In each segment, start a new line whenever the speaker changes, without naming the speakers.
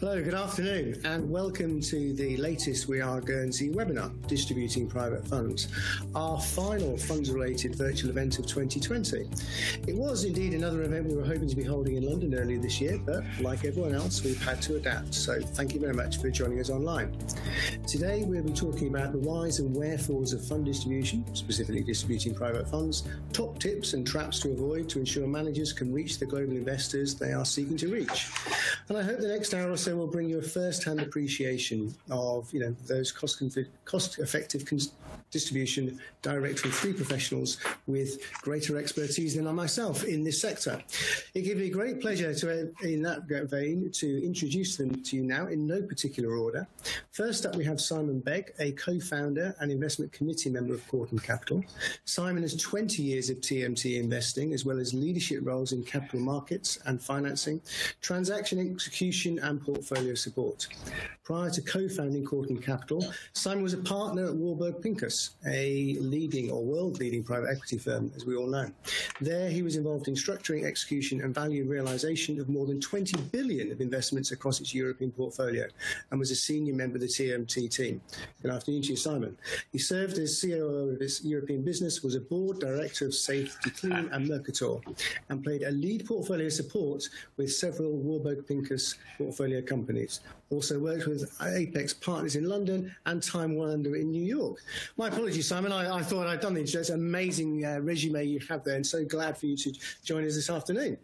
Hello, good afternoon, and welcome to the latest We Are Guernsey webinar, Distributing Private Funds, our final funds related virtual event of 2020. It was indeed another event we were hoping to be holding in London earlier this year, but like everyone else, we've had to adapt. So thank you very much for joining us online. Today, we'll be talking about the whys and wherefores of fund distribution, specifically distributing private funds, top tips and traps to avoid to ensure managers can reach the global investors they are seeking to reach. And I hope the next hour or so will bring you a first-hand appreciation of you know those cost cost-effective distribution directly through professionals with greater expertise than I myself in this sector. It gives me great pleasure to, in that vein, to introduce them to you now in no particular order. First up, we have Simon Begg, a co-founder and investment committee member of Corten Capital. Simon has 20 years of TMT investing, as well as leadership roles in capital markets and financing, transaction execution and portfolio support. Prior to co-founding Corten Capital, Simon was a partner at Warburg Pincus, a leading or world-leading private equity firm, as we all know. There, he was involved in structuring, execution, and value realization of more than 20 billion of investments across its European portfolio, and was a senior member of the TMT team. Good afternoon to you, Simon. He served as COO of his European business, was a board director of Safety-Kleen and Mercator, and played a lead portfolio support with several Warburg Pincus portfolio companies. Also worked with Apax Partners in London and Time Warner in New York. My apologies, Simon. I, I thought I'd done the intro. It's an amazing uh, resume you have there, and so glad for you to join us this afternoon.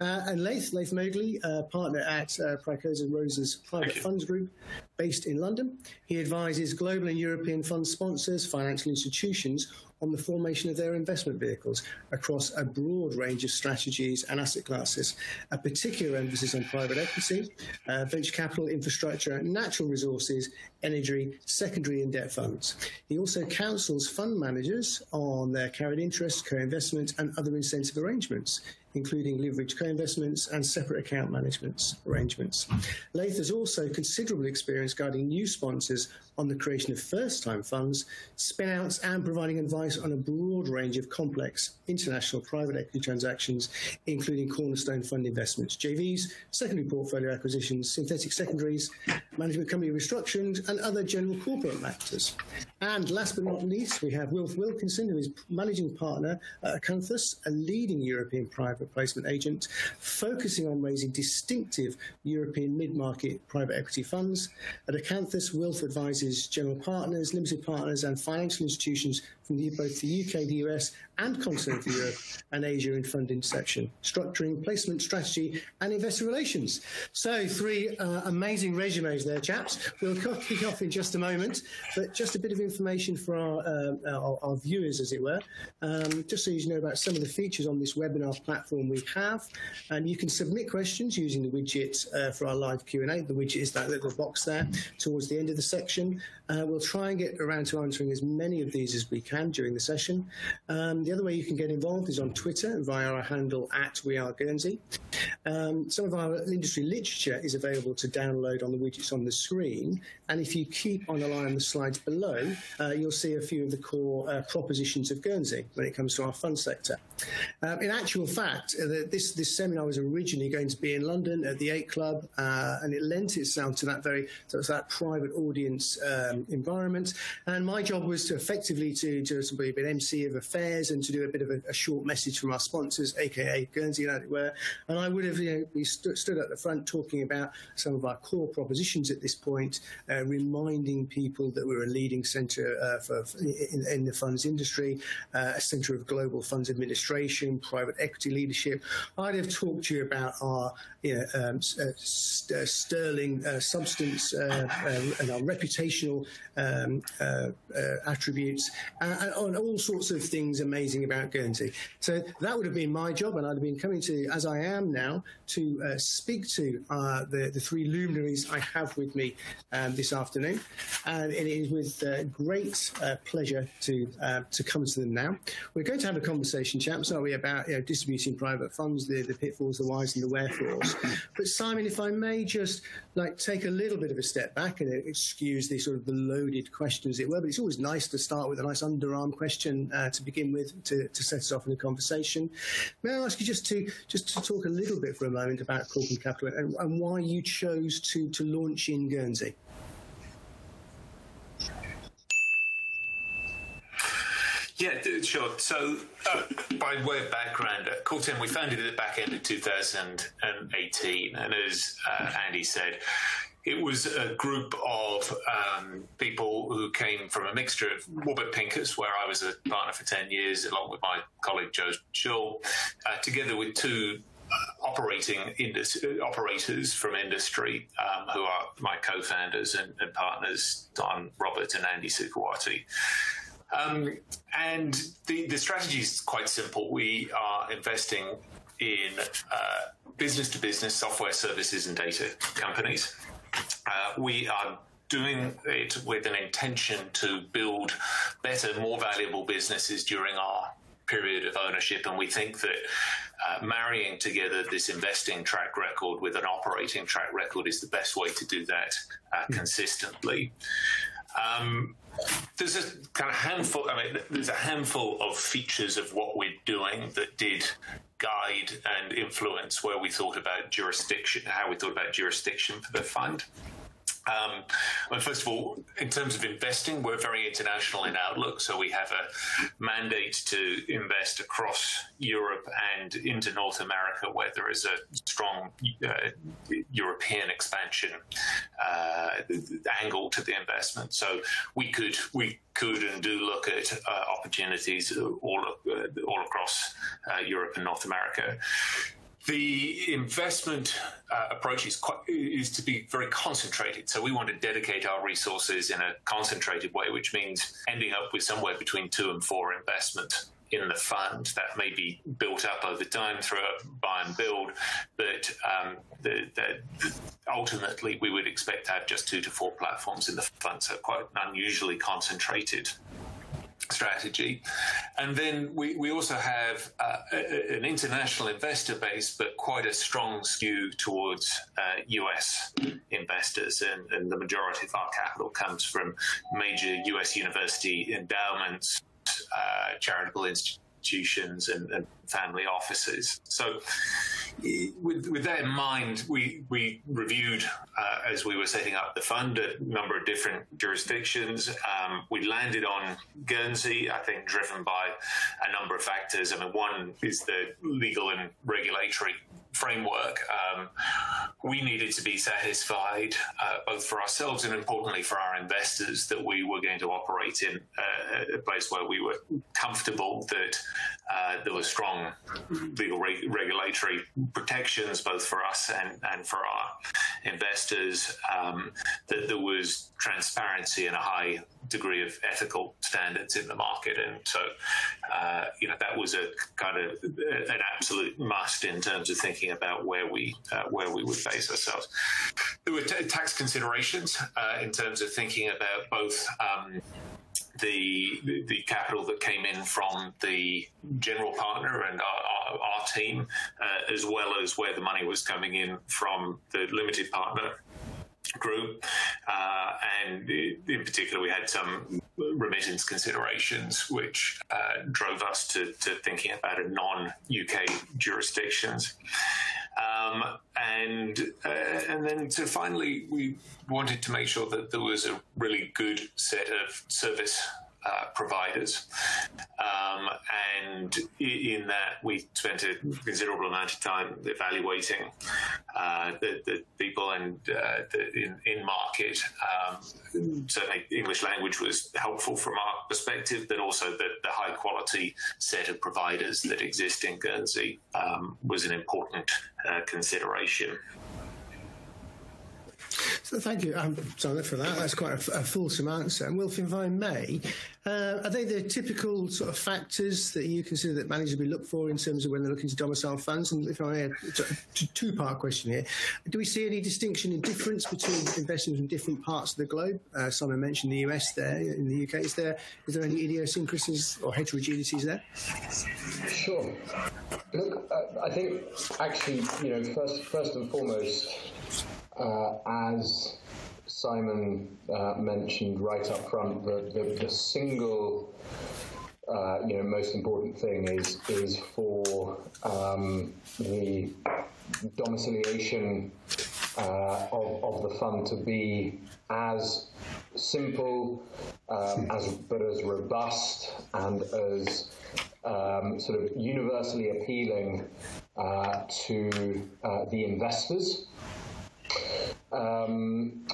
Uh, and Laith, Laith Mowgli, uh, partner at uh, Proskauer Rose's Private Funds Group, based in London. He advises global and European fund sponsors, financial institutions on the formation of their investment vehicles across a broad range of strategies and asset classes, a particular emphasis on private equity, uh, venture capital, infrastructure, natural resources, energy, secondary and debt funds. He also counsels fund managers on their carried interest, co-investment and other incentive arrangements including leverage co-investments and separate account management arrangements. Laith has also considerable experience guiding new sponsors on the creation of first-time funds, spin-outs and providing advice on a broad range of complex international private equity transactions, including cornerstone fund investments, JVs, secondary portfolio acquisitions, synthetic secondaries, management company restructurings, and other general corporate matters. And last but not least, we have Wilf Wilkinson, who is managing partner at Acanthus, a leading European private placement agent, focusing on raising distinctive European mid-market private equity funds. At Acanthus, Wilf advises general partners, limited partners, and financial institutions from the, both the UK, the US, and continental Europe and Asia in fund inception, structuring, placement strategy, and investor relations. So, three uh, amazing resumes there, chaps. We'll kick off in just a moment, but just a bit of information for our, uh, our, our, viewers, as it were, um, just so you know about some of the features on this webinar platform we have. And you can submit questions using the widget uh, for our live Q&A. The widget is that little box there towards the end of the section. Uh, we'll try and get around to answering as many of these as we can during the session. Um, the other way you can get involved is on Twitter via our handle at We Are Guernsey. Um, some of our industry literature is available to download on the widgets on the screen. And if you keep on the line on the slides below, uh, you'll see a few of the core uh, propositions of Guernsey when it comes to our fund sector. Um, in actual fact, uh, this, this seminar was originally going to be in London at the 8 Club, uh, and it lent itself to that very so that private audience um, environment. And my job was to effectively to, to, to be an MC of affairs and to do a bit of a, a short message from our sponsors, aka Guernsey, it were. And I would have you know, st stood at the front talking about some of our core propositions at this point, uh, reminding people that we're a leading centre uh, for, in, in, the funds industry, uh, a centre of global funds administration, private equity leadership. I'd have talked to you about our you know, um, uh, st uh, sterling uh, substance and our reputational um, attributes, and on all sorts of things amazing about Guernsey. So that would have been my job, and I'd have been coming to, as I am now, to uh, speak to uh, the, the three luminaries I have with me um, this afternoon. And it is with uh, great pleasure to, to come to them now. We're going to have a conversation, chaps, aren't we, about you know, distributing private funds, the, the pitfalls, the whys, and the wherefores. But Simon, if I may just like take a little bit of a step back and excuse the sort of the loaded questions, it were, but it's always nice to start with a nice underarm question uh, to begin with to, to set us off in the conversation. May I ask you just to just to talk a little bit for a moment about Corcoran Capital and, and why you chose to to launch in Guernsey?
Yeah, sure. So, uh, by way of background, uh, Corten, we founded it at the back end of 2018. And as uh, Andy said, it was a group of um, people who came from a mixture of Warburg Pincus, where I was a partner for 10 years, along with my colleague Joe Schull, uh, together with two uh, operating indus- operators from industry um, who are my co-founders and, and, partners, Don Robert and Andy Sukawaty. Um, and the, the strategy is quite simple. We are investing in business to business software services and data companies. Uh, we are doing it with an intention to build better, more valuable businesses during our period of ownership. And we think that uh, marrying together this investing track record with an operating track record is the best way to do that uh, consistently. Um, there's a kind of handful. I mean, there's a handful of features of what we're doing that did guide and influence where we thought about jurisdiction, how we thought about jurisdiction for the fund. Um, well, first of all, in terms of investing, we're very international in outlook. So we have a mandate to invest across Europe and into North America, where there is a strong uh, European expansion uh, angle to the investment. So we could we could and do look at uh, opportunities all uh, all across uh, Europe and North America. The investment uh, approach is, quite, is to be very concentrated. So we want to dedicate our resources in a concentrated way, which means ending up with somewhere between two and four investment in the fund that may be built up over time through a buy and build, but um, the, the, ultimately we would expect to have just two to four platforms in the fund, so quite an unusually concentrated strategy. And then we, we also have uh, a, an international investor base, but quite a strong skew towards uh, US investors. And, and, the majority of our capital comes from major US university endowments, uh, charitable institutions, and, and family offices. So with, with that in mind, we, we reviewed uh, as we were setting up the fund a number of different jurisdictions. Um, we landed on Guernsey, I think, driven by a number of factors. I mean, one is the legal and regulatory framework. Um, we needed to be satisfied, uh, both for ourselves and importantly for our investors, that we were going to operate in uh, a place where we were comfortable that uh, there were strong legal re- regulatory protections, both for us and, and for our investors, um, that there was transparency and a high degree of ethical standards in the market. And so, uh, you know, that was a kind of an absolute must in terms of thinking about where we uh, where we would base ourselves. There were t- tax considerations uh, in terms of thinking about both. Um, the the capital that came in from the general partner and our, our, our team, uh, as well as where the money was coming in from the limited partner group. Uh, and in particular, we had some remittance considerations which uh, drove us to, to, thinking about a non UK jurisdictions. Um, and uh, and then so finally, we wanted to make sure that there was a really good set of service uh, providers. Um, and in that, we spent a considerable amount of time evaluating uh, the, the, people and uh, the, in, in, market. Um, certainly, English language was helpful from our perspective, but also the, the high quality set of providers that exist in Guernsey um, was an important uh, consideration.
So thank you, um, Simon, for that. That's quite a, a fulsome answer. And Wilf, if I may, uh, are they the typical sort of factors that you consider that managers will look for in terms of when they're looking to domicile funds? And if I may, a two-part question here. Do we see any distinction in difference between investors from different parts of the globe? Uh, Simon mentioned the US there, in the UK. Is there, is there any idiosyncrasies or heterogeneities there?
Sure. Look, uh, I think actually, you know, first, first and foremost, as Simon uh, mentioned right up front, the, the, the single uh, you know most important thing is is for um, the domiciliation uh, of, of the fund to be as simple um, as but as robust and as um, sort of universally appealing uh, to uh, the investors um,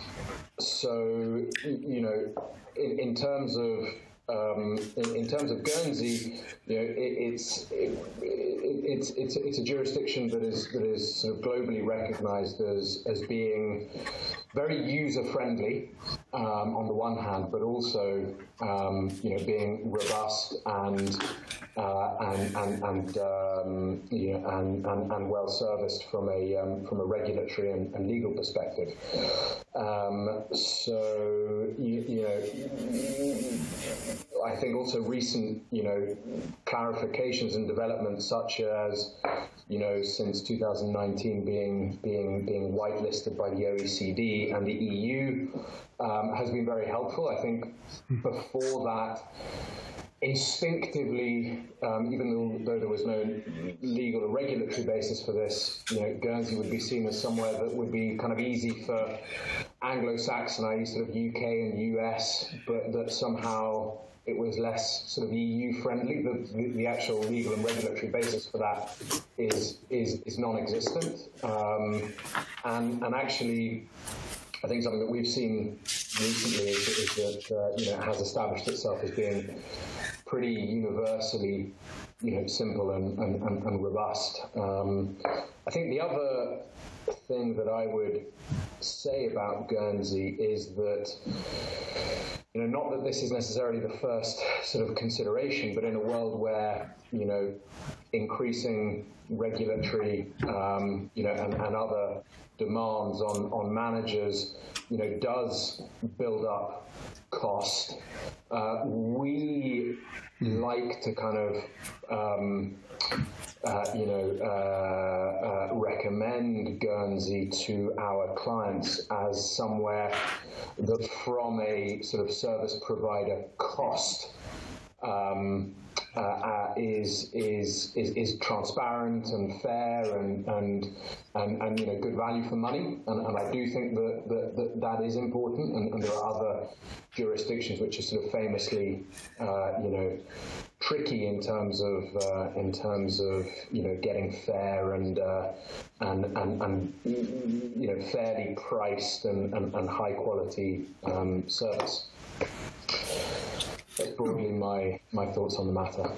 so, you know, in, in terms of um, in, in, terms of Guernsey, you know, it, it's it, it's it's it's a jurisdiction that is that is sort of globally recognised as as being very user friendly um, on the one hand, but also um, you know being robust and uh, and and and, um, know, and, and, and well serviced from a um, from a regulatory and, and legal perspective. Um, so you, you know I think also recent, you know, clarifications and developments such as, you know, since 2019 being being being whitelisted by the OECD and the EU um, has been very helpful. I think before that instinctively, um, even though, there was no legal or regulatory basis for this, you know, Guernsey would be seen as somewhere that would be kind of easy for Anglo-Saxon, i.e., sort of UK and US, but that somehow it was less sort of EU friendly. The, the, actual legal and regulatory basis for that is is, is non-existent, um, and and actually. I think something that we've seen recently is, is that uh, you know has established itself as being pretty universally you know simple and, and, and, and robust. Um, I think the other thing that I would say about Guernsey is that you know, not that this is necessarily the first sort of consideration, but in a world where, you know, increasing regulatory, um, you know, and, and other demands on, on managers, you know, does build up cost. Uh, we like to kind of, um, uh, you know, uh, uh, recommend Guernsey to our clients as somewhere that, from a sort of service provider cost, um, uh, uh, is, is, is is transparent and fair and and and, and you know good value for money and, and I do think that that, that, that is important and, and, there are other jurisdictions which are sort of famously uh, you know tricky in terms of uh, in terms of you know getting fair and uh, and, and, and you know fairly priced and, and, and high quality um, service. That's broadly my, my thoughts on the matter.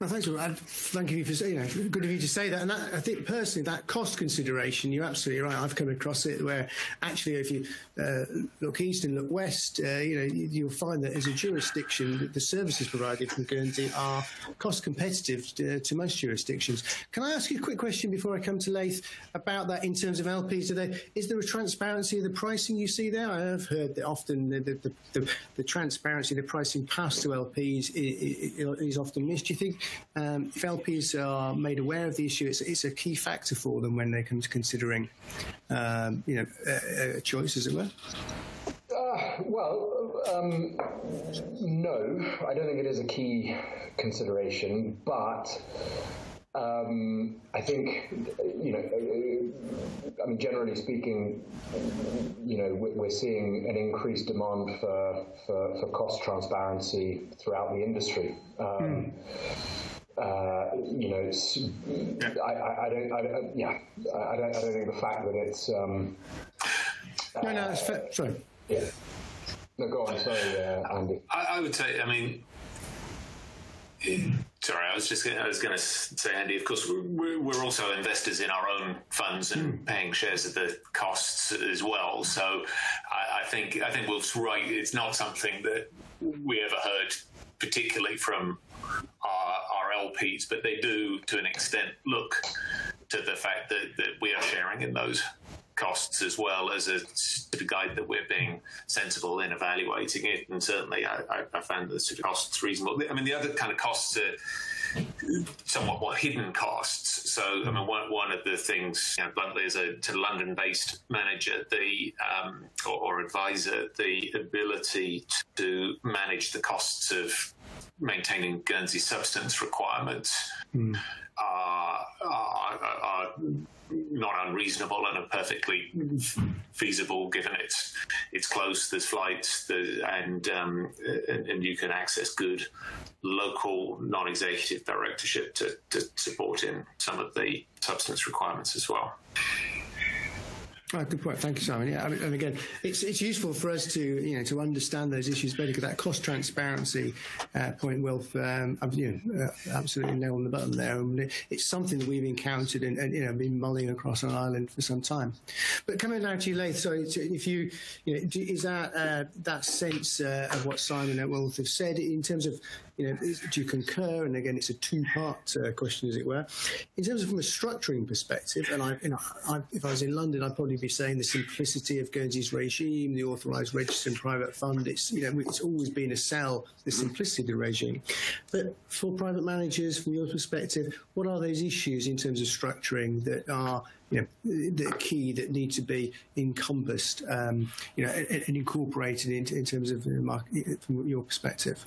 Well, thanks. For, thank you for saying know, good of you to say that. And that, I think personally, that cost consideration, you're absolutely right. I've come across it where actually, if you uh, look east and look west, uh, you know, you, will find that as a jurisdiction, the services provided from Guernsey are cost competitive to, to, most jurisdictions. Can I ask you a quick question before I come to Laith about that in terms of LPs? There, is there a transparency of the pricing you see there? I have heard that often the, the, the, the transparency, the pricing passed to LPs is, is often missed. Do you think? Um, if LPs are made aware of the issue, it's, it's, a key factor for them when they come to considering, um, you know, a, a, choice, as it were.
Uh, well, um, no, I don't think it is a key consideration, but um, I think, you know, I mean, generally speaking, you know, we're seeing an increased demand for, for, for cost transparency throughout the industry. Um, mm. Uh, you know, I, I, I, don't, I, yeah, I don't, I don't think the fact that it's. Um,
no, no, it's fair. Sorry.
Yeah. No, go on. Sorry, uh, Andy.
I, I would say, I mean, Sorry, I was just gonna, I was going to say, Andy. Of course, we're, we're, also investors in our own funds and mm. paying shares of the costs as well. So I, I, think I think Wilf's right. It's not something that we ever heard particularly from our, our LPs, but they do, to an extent, look to the fact that, that we are sharing in those costs as well as a sort of guide that we're being sensible in evaluating it. And certainly, I, I found the sort of costs reasonable. I mean, the other kind of costs are somewhat more hidden costs. So, I mean, one, one of the things, you know, bluntly, as a London-based manager, the um, or, or, advisor, the ability to manage the costs of maintaining Guernsey substance requirements mm. are, are, are not unreasonable and perfectly feasible given it's it's close. There's flights, and, um, and, and you can access good local non-executive directorship to, to support in some of the substance requirements as well.
Oh, good point. Thank you, Simon. Yeah, and again, it's it's useful for us to you know to understand those issues better because that cost transparency uh, point, Wilf, um, you know, uh, absolutely nail on the button there. Mean, it's something that we've encountered and, and, you know been mulling across our island for some time. But coming down to you, Laith, sorry, if you, you know, is that uh, that sense uh, of what Simon and Wilf have said in terms of you know, do you concur? And again, it's a two-part uh, question, as it were. In terms of from a structuring perspective, and I, you know, I, if I was in London, I'd probably be saying the simplicity of Guernsey's regime, the authorised register and private fund. It's you know, it's always been a sell the simplicity of the regime. But for private managers, from your perspective, what are those issues in terms of structuring that are you know, the key that need to be encompassed, um, you know, and, and incorporated in, in terms of market, from your perspective?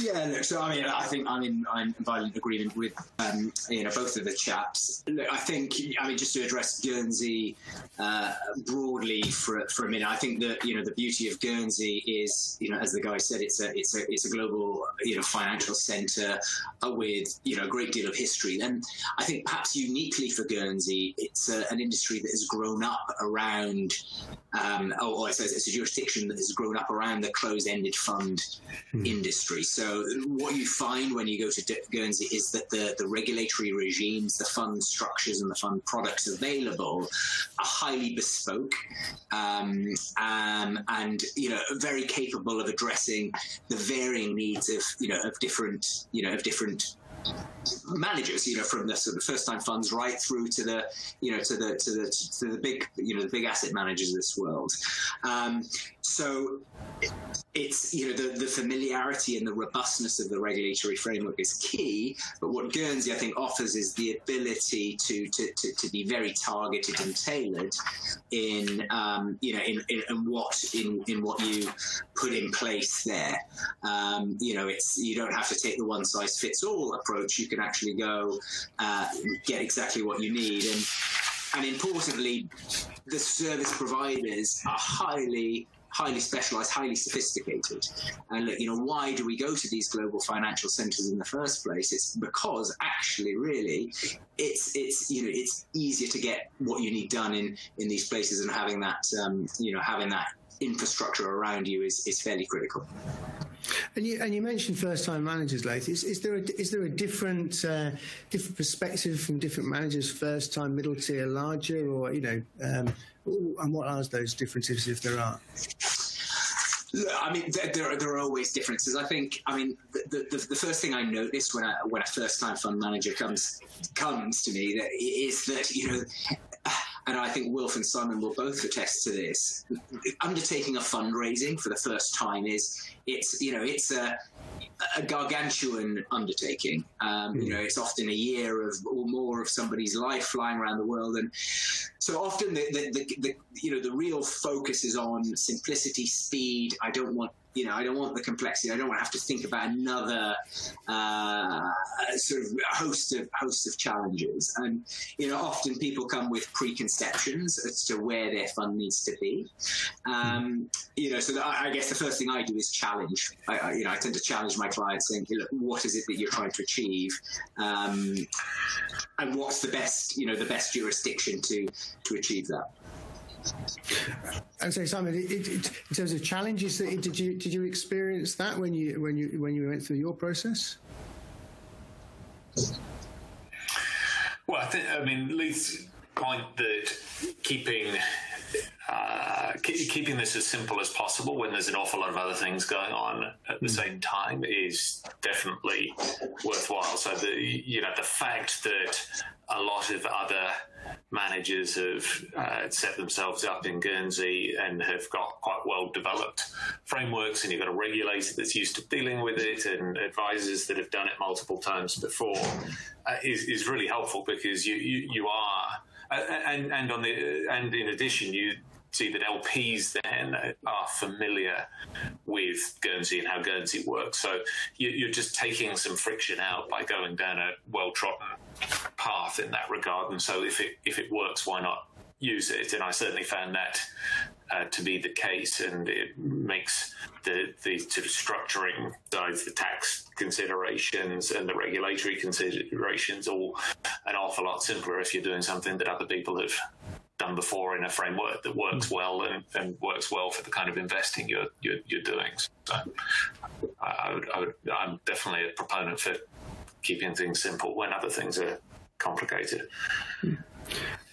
Yeah, look. So I mean, I think I'm in I'm in violent agreement with um, you know both of the chaps. Look, I think I mean just to address Guernsey uh, broadly for for a minute. I think that you know the beauty of Guernsey is you know as the guy said, it's a it's a it's a global you know financial centre uh, with you know a great deal of history. And I think perhaps uniquely for Guernsey, it's a, an industry that has grown up around um, or, or it's, it's, a jurisdiction that has grown up around the closed-ended fund mm. industry. So what you find when you go to Guernsey is that the, the regulatory regimes, the fund structures, and the fund products available are highly bespoke um, um, and you know very capable of addressing the varying needs of you know of different you know of different managers, you know, from the sort of first time funds right through to the, you know, to the to the to the big, you know, the big asset managers of this world. Um, so it's you know the, the familiarity and the robustness of the regulatory framework is key. But what Guernsey I think offers is the ability to to, to, to be very targeted and tailored in um, you know in, in, in, what in, in what you put in place there. Um, you know it's you don't have to take the one size fits all approach. You can actually go uh, get exactly what you need and and importantly, the service providers are highly highly specialized, highly sophisticated. And you know, why do we go to these global financial centers in the first place? It's because actually, really, it's it's you know it's easier to get what you need done in in these places, and having that um, you know having that infrastructure around you is is fairly critical.
And you, and you mentioned first-time managers, Laith. Is, is, there a, is there a different uh, different perspective from different managers, first-time, middle tier, larger, or you know, um, and what are those differences if there are?
I mean, there, there are always differences. I think. I mean, the, the, the first thing I notice when a when a first time fund manager comes comes to me that is that you know, and I think Wilf and Simon will both attest to this. Undertaking a fundraising for the first time is it's you know it's a a gargantuan undertaking. Um, mm. You know, it's often a year of or more of somebody's life flying around the world, and so often the, the, the, the you know the real focus is on simplicity, speed. I don't want you know, I don't want the complexity. I don't want to have to think about another uh, sort of host of hosts of challenges. And you know, often people come with preconceptions as to where their fund needs to be. Um, you know, so the, I guess the first thing I do is challenge. I, I, you know, I tend to challenge my clients, saying, "Look, what is it that you're trying to achieve?" Um, and what's the best, you know, the best jurisdiction to to achieve that.
And so, Simon, it, it, in terms of challenges, did you did you experience that when you when you when you went through your process?
Well, I think I mean Laith's point that keeping uh, keeping this as simple as possible when there's an awful lot of other things going on at the same time is definitely worthwhile. So the you know the fact that a lot of other managers have uh, set themselves up in Guernsey and have got quite well developed frameworks, and you've got a regulator that's used to dealing with it, and advisors that have done it multiple times before, uh, is, is really helpful because you you, you are. Uh, and and on the and in addition, you see that LPs then are familiar with Guernsey and how Guernsey works. So you're just taking some friction out by going down a well trodden path in that regard. And so if it if it works, why not use it? And I certainly found that. Uh, to be the case, and it makes the the sort of structuring sides, the tax considerations and the regulatory considerations, all an awful lot simpler if you're doing something that other people have done before in a framework that works mm. well and, and works well for the kind of investing you're you're, you're doing. So I, would, I would, I'm definitely a proponent for keeping things simple when other things are complicated.
Hmm.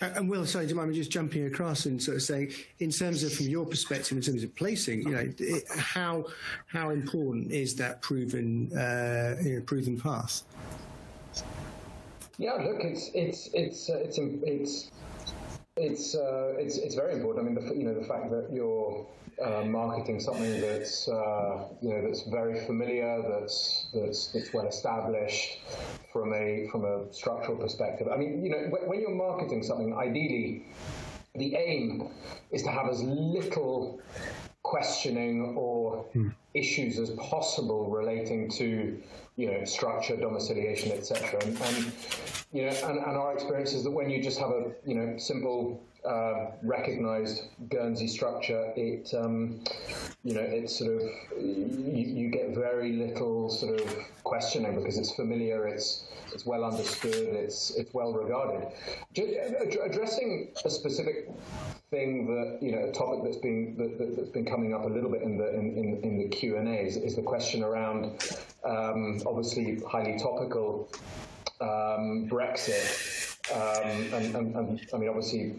And Will, sorry, do you mind me just jumping across and sort of saying, in terms of from your perspective, in terms of placing, you know, it, how how important is that proven uh, you know, proven path?
Yeah, look, it's it's it's uh, it's it's it's uh, it's it's very important. I mean, the, you know, the fact that you're uh, marketing something that's uh, you know that's very familiar, that's that's that's well established from a from a structural perspective. I mean, you know, when, when you're marketing something, ideally, the aim is to have as little questioning or hmm. Issues as possible relating to you know structure, domiciliation, etc. And, and, you know, and, and, our experience is that when you just have a you know simple uh, recognized Guernsey structure, it um, you know it's sort of you, you, get very little sort of questioning because it's familiar, it's it's well understood, it's it's well regarded. addressing a specific thing that you know a topic that's been that, has been coming up a little bit in the in, in, in the Q and A is, is, the question around um, obviously highly topical um, Brexit um, and, and, and, I mean, obviously,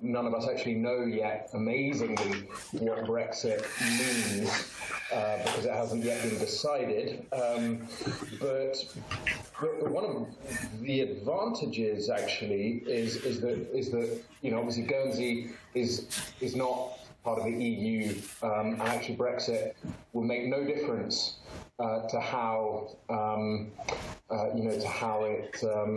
none of us actually know yet, amazingly, what Brexit means uh, because it hasn't yet been decided. Um, but, but, one of the advantages, actually, is is that is that you know, obviously, Guernsey is is not part of the EU, um, and actually, Brexit will make no difference uh, to how um, uh, you know to how it um,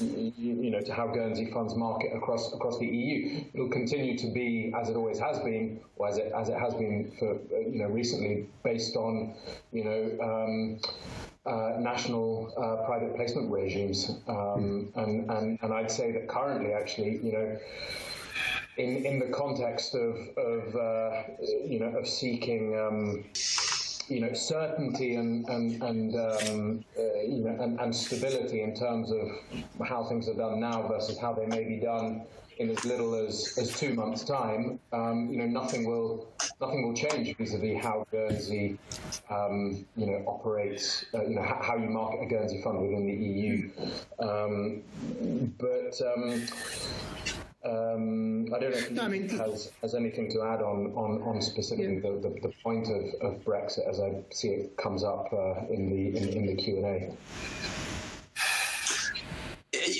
you, know to how Guernsey funds market across across the EU. It'll continue to be as it always has been, or as it as it has been for you know recently, based on you know. Um, uh, national uh, private placement regimes, um, and, and and I'd say that currently, actually, you know, in in the context of of uh, you know of seeking um, you know certainty and and and um, uh, you know and, and, stability in terms of how things are done now versus how they may be done in as little as, as two months' time, um, you know, nothing will nothing will change vis-a-vis how Guernsey, um, you know, operates. Uh, you know, how, you market a Guernsey fund within the EU. Um, but um, I don't know if no, I mean, has, has anything to add on on, on specifically yeah. the, the, the, point of, of Brexit as I see it comes up uh, in the in, in the Q and A.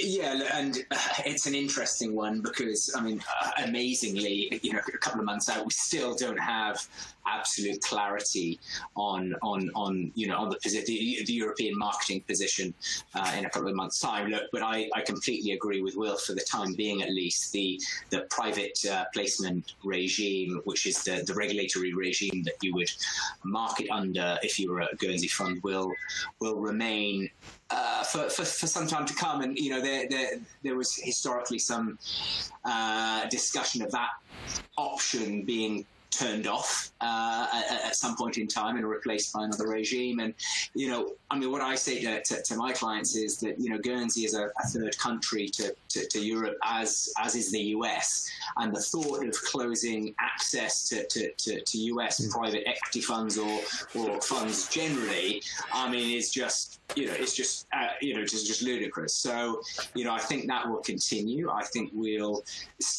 Yeah, and uh, it's an interesting one because, I mean, uh, amazingly, you know, a couple of months out, we still don't have absolute clarity on on on you know on the the, the European marketing position uh, in a couple of months' time. Look, but I, I completely agree with Will. For the time being, at least, the the private uh, placement regime, which is the the regulatory regime that you would market under if you were a Guernsey fund, will will remain uh, for, for, for, some time to come. And, you know, there, there, there was historically some uh, discussion of that option being turned off uh, at, at, some point in time and replaced by another regime. And you know, I mean, what I say to, to, to my clients is that you know Guernsey is a, a third country to, to, to, Europe, as as is the US, and the thought of closing access to, to, to, to US mm. private equity funds or or funds generally, I mean, is just you know, it's just uh, you know, just just ludicrous. So, you know, I think that will continue. I think we'll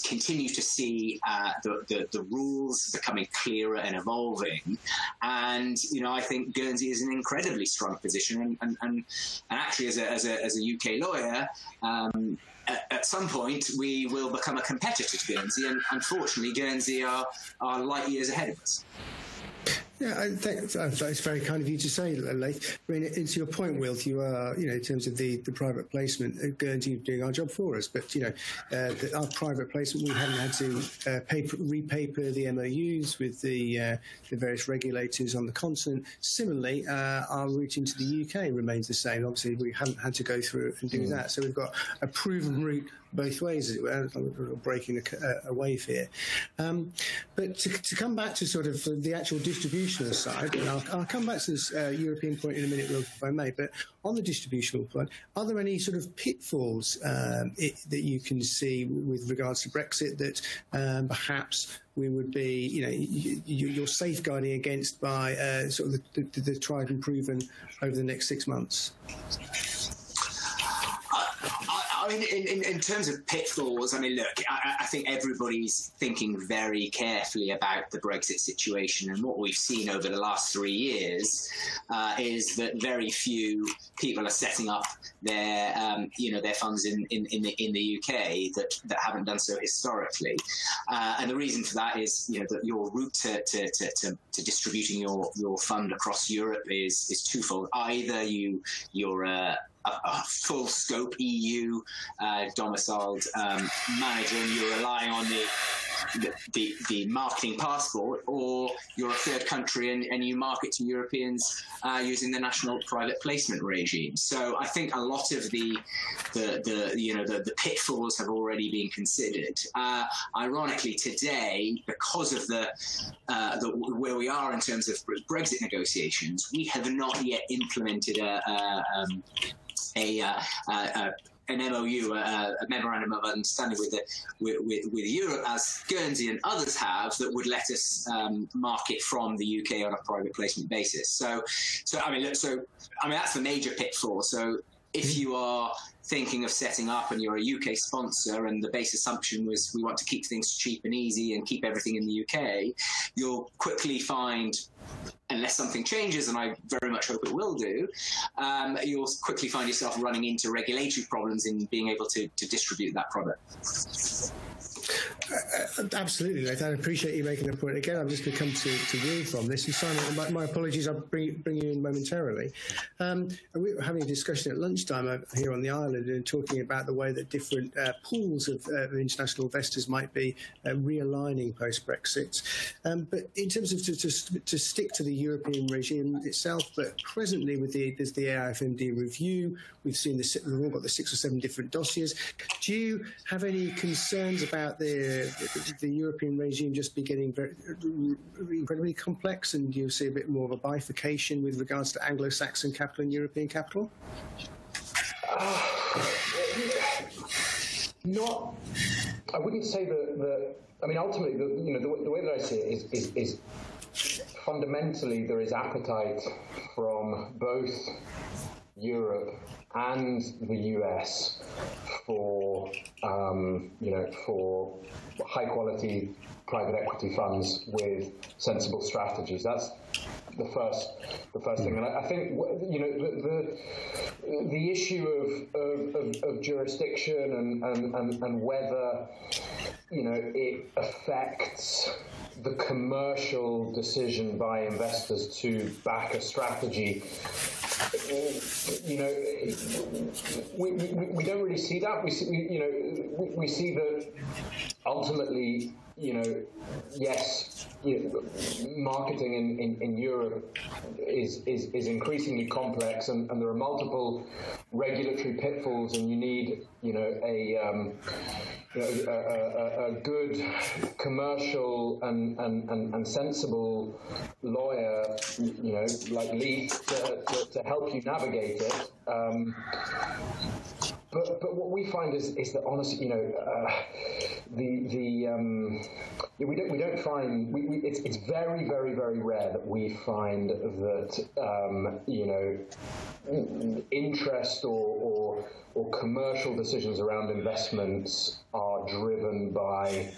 continue to see uh, the, the, the rules becoming clearer and evolving. And you know, I think Guernsey is an incredibly strong position. And and, and, and actually, as a, as a as a UK lawyer. Um, at, at, some point, we will become a competitor to Guernsey, and unfortunately, Guernsey are, are light years ahead of us.
Yeah, I think that's very kind of you to say, Laith. I mean, it's your point, Wilf. You are, you know, in terms of the, the private placement, uh, Guernsey doing our job for us. But, you know, uh, the, our private placement, we haven't had to uh, paper, repaper the MOUs with the, uh, the various regulators on the continent. Similarly, uh, our route into the UK remains the same. Obviously, we haven't had to go through and do mm. that. So we've got a proven route both ways, breaking a, a wave here. Um, but to, to, come back to sort of the actual distributional side, and I'll, I'll come back to this uh, European point in a minute, if I may, but on the distributional point, are there any sort of pitfalls um, it, that you can see with regards to Brexit that um, perhaps we would be, you know, you, are safeguarding against by uh, sort of the, the, the tried and proven over the next six months?
I mean, in, in, in, terms of pitfalls, I mean, look, I, I, think everybody's thinking very carefully about the Brexit situation, and what we've seen over the last three years uh, is that very few people are setting up their, um, you know, their funds in, in, in, the in the UK that, that haven't done so historically, uh, and the reason for that is, you know, that your route to, to, to, to, to distributing your, your fund across Europe is is twofold. Either you you're a a, a full scope EU uh, domiciled um, manager and you're relying on the the, the, the, marketing passport, or you're a third country and, and you market to Europeans uh, using the national private placement regime. So I think a lot of the the, the you know the, the pitfalls have already been considered. Uh, ironically, today, because of the, uh, the, where we are in terms of Brexit negotiations, we have not yet implemented a, a um, a, uh, uh, an MOU, uh, a memorandum of understanding with, the, with, with, with, Europe, as Guernsey and others have, that would let us um, market from the UK on a private placement basis. So, so I mean, so I mean that's the major pitfall. So, if you are thinking of setting up and you're a UK sponsor and the base assumption was we want to keep things cheap and easy and keep everything in the UK, you'll quickly find unless something changes, and I very much hope it will do, um, you'll quickly find yourself running into regulatory problems in being able to, to distribute that product.
Uh, absolutely, Nathan. I appreciate you making the point. Again, I'm just going to come to, to from this. And Simon, my, my, apologies, I'll bring, bring you in momentarily. Um, we were having a discussion at lunchtime here on the island and talking about the way that different uh, pools of uh, international investors might be uh, realigning post Brexit. Um, but in terms of to, to, to, stick to the European regime itself, but presently with the, there's the AIFMD review, we've seen the, we've all got the six or seven different dossiers. Do you have any concerns about the the European regime just be getting very, incredibly complex, and you see a bit more of a bifurcation with regards to Anglo-Saxon capital and European capital?
Not. I wouldn't say that. that I mean, ultimately, the, you know, the, the, way that I see it is, is, is fundamentally there is appetite from both Europe and the US for um, you know for high quality private equity funds with sensible strategies. That's the first the first thing, and I, I think you know the the, the issue of, of, of, of jurisdiction and, and, and, and whether you know it affects the commercial decision by investors to back a strategy you know, we, we, we don't really see that. We see, you know, we, we see that ultimately, you know, yes, you know, marketing in, in, in, Europe is, is, is increasingly complex and, and, there are multiple regulatory pitfalls and you need, you know, a, um, you know, a, a, a, good commercial and, and, and, and, sensible lawyer, you know, like Laith, to, to, to help you navigate it. Um, but, but what we find is, is that honestly, you know, uh, the the um, we don't we don't find we, we, it's it's very very very rare that we find that um, you know interest or, or or commercial decisions around investments are driven by,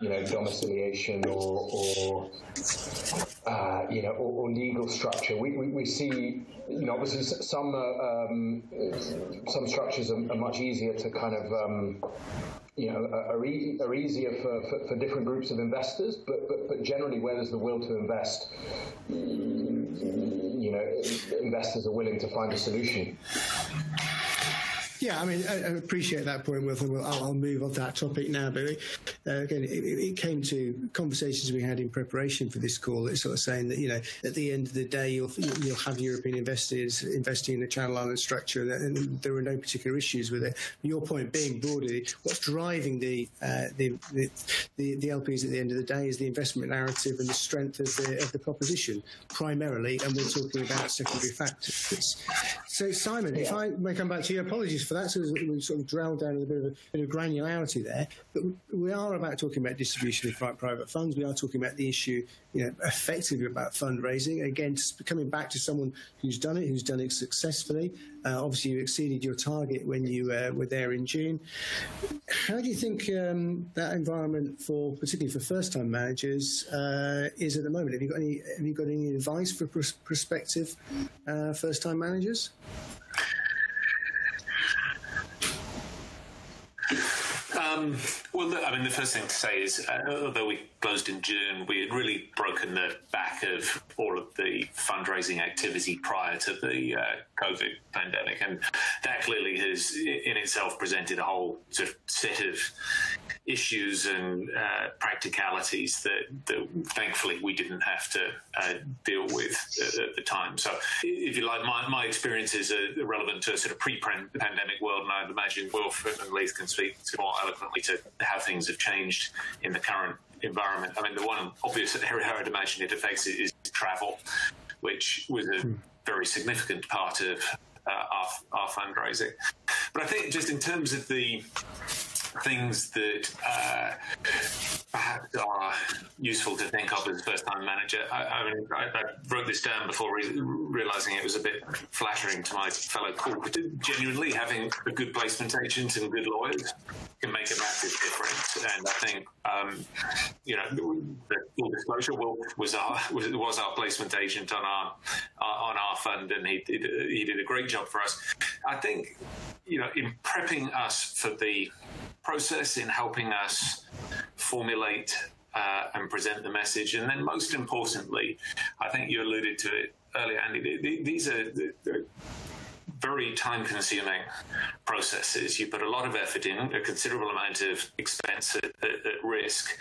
you know, domiciliation or, or uh, you know, or, or, legal structure. We, we, we, see, you know, obviously some uh, um, some structures are, are, much easier to kind of um, you know, are, e- are easier for, for, for, different groups of investors, but, but, but generally where there's the will to invest, you know, investors are willing to find a solution.
Yeah, I mean, I, appreciate that point, Wilson. I'll, I'll, move on to that topic now. But uh, again, it, it, came to conversations we had in preparation for this call. It's sort of saying that you know, at the end of the day, you'll you'll have European investors investing in the Channel Island structure, and, and there are no particular issues with it. Your point being broadly, what's driving the, uh, the, the, the the LPs at the end of the day is the investment narrative and the strength of the of the proposition primarily, and we're talking about secondary factors. So, Simon, yeah. if I may come back to you, apologies for that. So we sort of drilled down a bit of, a, bit of granularity there. But we are about talking about distribution of private funds. We are talking about the issue, you know, effectively about fundraising. Again, coming back to someone who's done it, who's done it successfully. Uh, obviously, you exceeded your target when you uh, were there in June. How do you think um, that environment for, particularly for first-time managers, uh, is at the moment? Have you got any? Have you got any advice for pr- prospective uh, first-time managers?
Um, well, I mean, the first thing to say is, uh, although we closed in June, we had really broken the back of all of the fundraising activity prior to the uh, COVID pandemic, and that clearly has, in itself, presented a whole sort of set of issues and uh, practicalities that, that, thankfully we didn't have to uh, deal with at, at, the time. So, if you like, my, my experiences are relevant to a sort of pre-pandemic world, and I'd imagine Wilf and Laith can speak more eloquently to how things have changed in the current environment. I mean, the one obvious area I'd imagine it affects is travel, which was a hmm. very significant part of uh, our, our fundraising. But I think just in terms of the things that uh, perhaps are useful to think of as a first-time manager. I, I mean, I, I, wrote this down before re- realizing it was a bit flattering to my fellow. But genuinely, having a good placement agent and good lawyers can make a massive difference. And I think, um, you know, the full disclosure, Wilf was our was, was, our placement agent on our on our fund, and he did he did a great job for us. I think, you know, in prepping us for the process in helping us formulate uh, and present the message. And then, most importantly, I think you alluded to it earlier, Andy. These are very time consuming processes. You put a lot of effort in, a considerable amount of expense at, at, at, risk.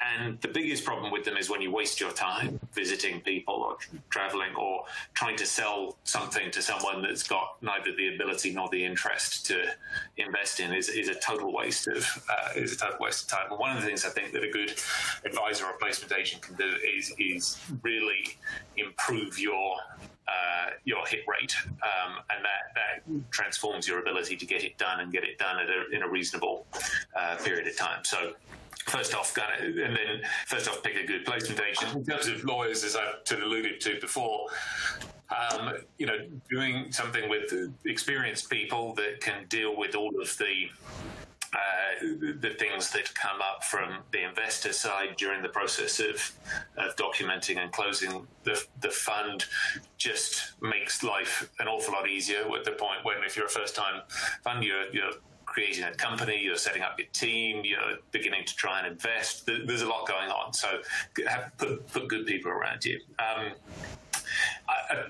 And the biggest problem with them is when you waste your time visiting people or traveling or trying to sell something to someone that's got neither the ability nor the interest to invest in is, is a total waste of uh, is a total waste of time. And one of the things I think that a good advisor or placement agent can do is is really improve your uh, your hit rate, um, and that, that transforms your ability to get it done and get it done a, in a reasonable uh, period of time. So first off, and then first off, pick a good placement agent. In terms of lawyers, as I've alluded to before, um, you know, doing something with experienced people that can deal with all of the uh, the things that come up from the investor side during the process of, of documenting and closing the, the fund just makes life an awful lot easier. At the point when, if you're a first time fund, you're, you're creating a company, you're setting up your team, you're beginning to try and invest. There's a lot going on. So put, put good people around you. Um, I,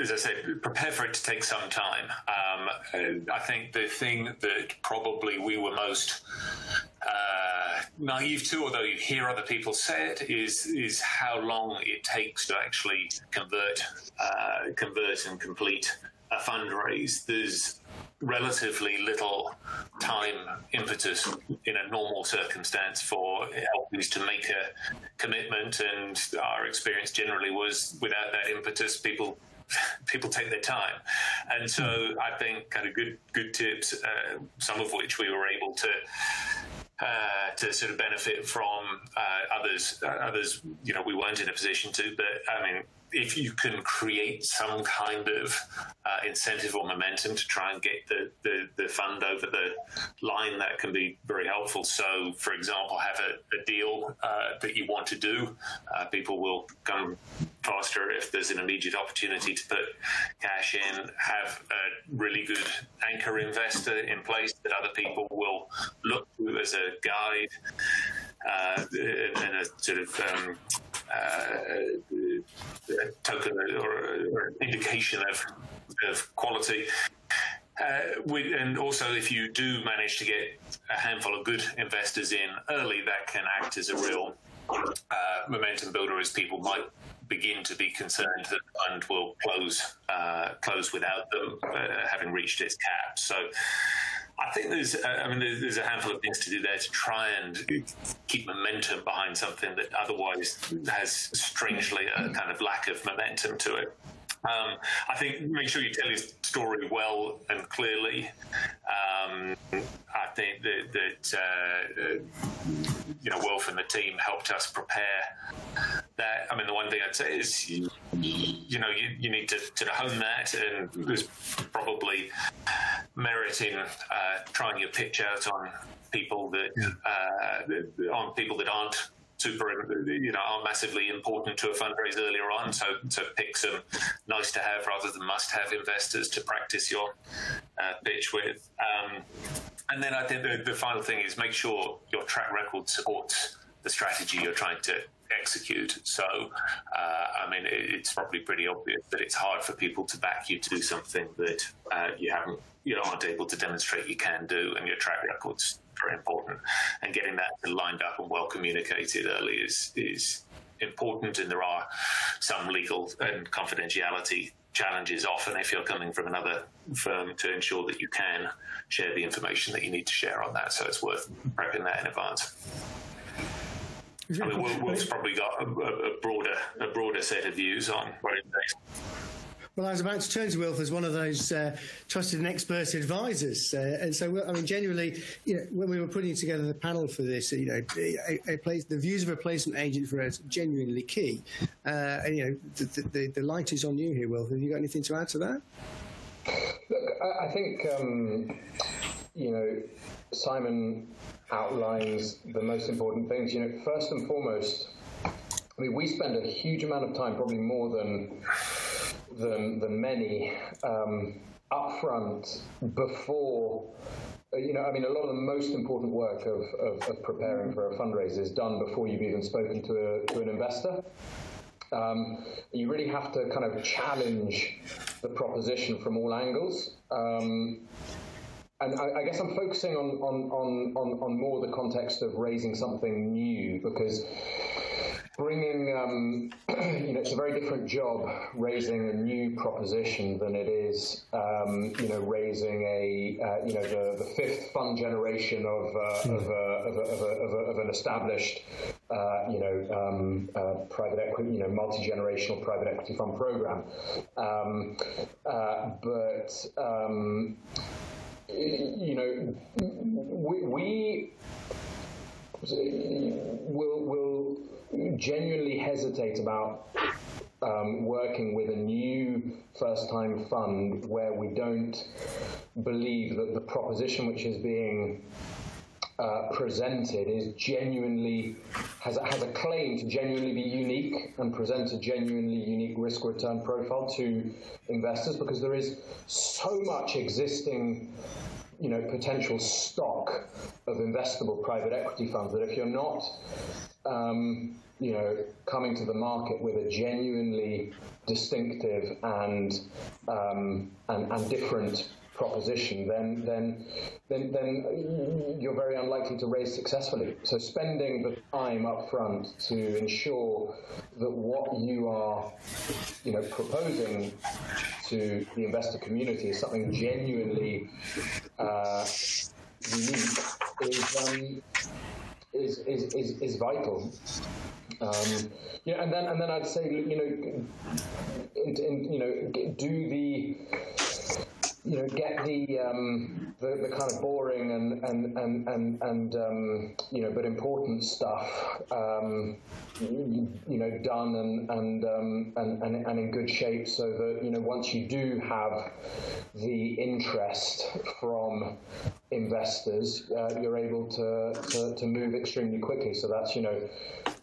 as I said, prepare for it to take some time. Um, I think the thing that probably we were most uh, naive to, although you hear other people say it, is is how long it takes to actually convert, uh, convert and complete a fundraise. There's relatively little time impetus in a normal circumstance for LPs to make a commitment, and our experience generally was without that impetus, people people take their time, and so I think kind of good good tips, uh, some of which we were able to. Uh, to sort of benefit from uh, others, uh, others, you know, we weren't in a position to. But I mean, if you can create some kind of uh, incentive or momentum to try and get the, the, the, fund over the line, that can be very helpful. So, for example, have a, a deal uh, that you want to do. Uh, people will come faster if there's an immediate opportunity to put cash in. Have a really good anchor investor in place that other people will look to as a guide uh, and a sort of um, token or, or, indication of, of quality. Uh, we, and also, if you do manage to get a handful of good investors in early, that can act as a real uh, momentum builder as people might begin to be concerned that the fund will close uh, close without them uh, having reached its cap. So I think there's, uh, I mean, there's, a handful of things to do there to try and keep momentum behind something that otherwise has strangely a kind of lack of momentum to it. Um, I think make sure you tell your story well and clearly. Um, I think that, that uh, you know, Wilf and the team helped us prepare that. I mean, the one thing I'd say is, you, you know, you, you need to, to hone that, and there's probably merit in uh, trying your pitch out on people that, uh, on people that aren't super, you know, are massively important to a fundraise earlier on. So, so pick some nice to have rather than must have investors to practice your uh, pitch with. Um, and then I think the, the final thing is make sure your track record supports the strategy you're trying to execute. So, uh, I mean, it, it's probably pretty obvious that it's hard for people to back you to do something that uh, you haven't, you aren't able to demonstrate you can do, and your track record's very important. And getting that lined up and well communicated early is is important. And there are some legal and confidentiality challenges often if you're coming from another firm to ensure that you can share the information that you need to share on that. So it's worth prepping that in advance. I mean, Wilf's probably got a, a, broader a broader set of views on what it takes.
Well, I was about to turn to Wilf as one of those uh, trusted and expert advisors, uh, and so I mean, genuinely, you know, when we were putting together the panel for this, you know, a, a place, the views of a placement agent for us genuinely key, uh, and you know, the, the, the, light is on you here, Wilf. Have you got anything to add to that?
Look, I think um, you know, Simon outlines the most important things. You know, first and foremost, I mean, we spend a huge amount of time, probably more than than, than many um, upfront before you know, I mean, a lot of the most important work of, of, of, preparing for a fundraiser is done before you've even spoken to, a, to an investor. Um, you really have to kind of challenge the proposition from all angles. Um, and I, I, guess I'm focusing on, on, on, on, on more the context of raising something new because bringing, um, you know, it's a very different job raising a new proposition than it is, um, you know, raising a, uh, you know, the, the fifth fund generation of, uh, of, uh, of, of, of, of, an established, uh, you know, um, uh, private equity, you know, multi-generational private equity fund program. Um, uh, but, um, you know, we, we will will genuinely hesitate about um, working with a new first time fund where we don't believe that the proposition which is being uh, presented is genuinely has, has a claim to genuinely be unique and present a genuinely unique risk return profile to investors because there is so much existing you know potential stock of investable private equity funds that if you're not um, you know, coming to the market with a genuinely distinctive and um, and, and, different proposition, then then then then you're very unlikely to raise successfully. So spending the time up front to ensure that what you are, you know, proposing to the investor community is something genuinely uh, unique is, um, is, is, is, is vital. Um, yeah, and then and then I'd say you know, in, in, you know, do the you know, get the, um, the, the kind of boring and and and and, and um, you know, but important stuff, um, you, know, done and and, um, and and and in good shape, so that you know, once you do have the interest from investors, uh, you're able to, to, to move extremely quickly. So that's you know,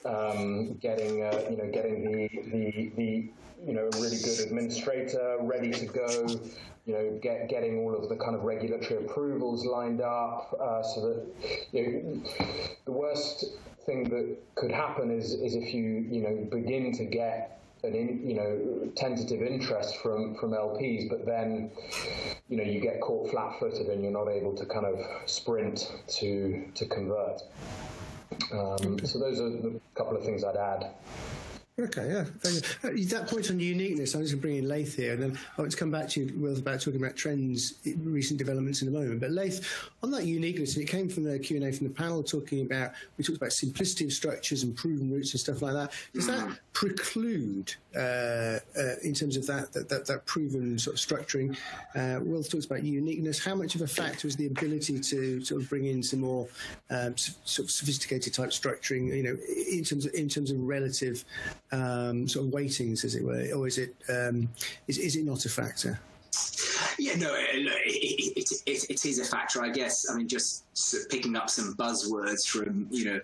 um, getting uh, you know, getting the the the you know, a really good administrator ready to go, you know, get, getting all of the kind of regulatory approvals lined up uh, so that, you know, the worst thing that could happen is, is if you, you know, begin to get an in, you know tentative interest from from LPs, but then you know you get caught flat-footed and you're not able to kind of sprint to to convert. Um, so those are the couple of things I'd add.
Okay, yeah. Uh, that point on uniqueness, I'm just going to bring in Laith here, and then I want to come back to you, Wilf, about talking about trends, recent developments in a moment. But Laith, on that uniqueness, and it came from the Q&A from the panel talking about, we talked about simplicity of structures and proven routes and stuff like that. Does that mm. preclude, uh, uh, in terms of that, that, that, that proven sort of structuring, uh, Wilf talks about uniqueness. How much of a factor is the ability to sort of bring in some more um, sort of sophisticated type structuring, you know, in terms of, in terms of relative um, sort of weightings, as it were, or is it um, is, is it not a factor?
Yeah, no, it, it, it, it is a factor, I guess. I mean, just picking up some buzzwords from you know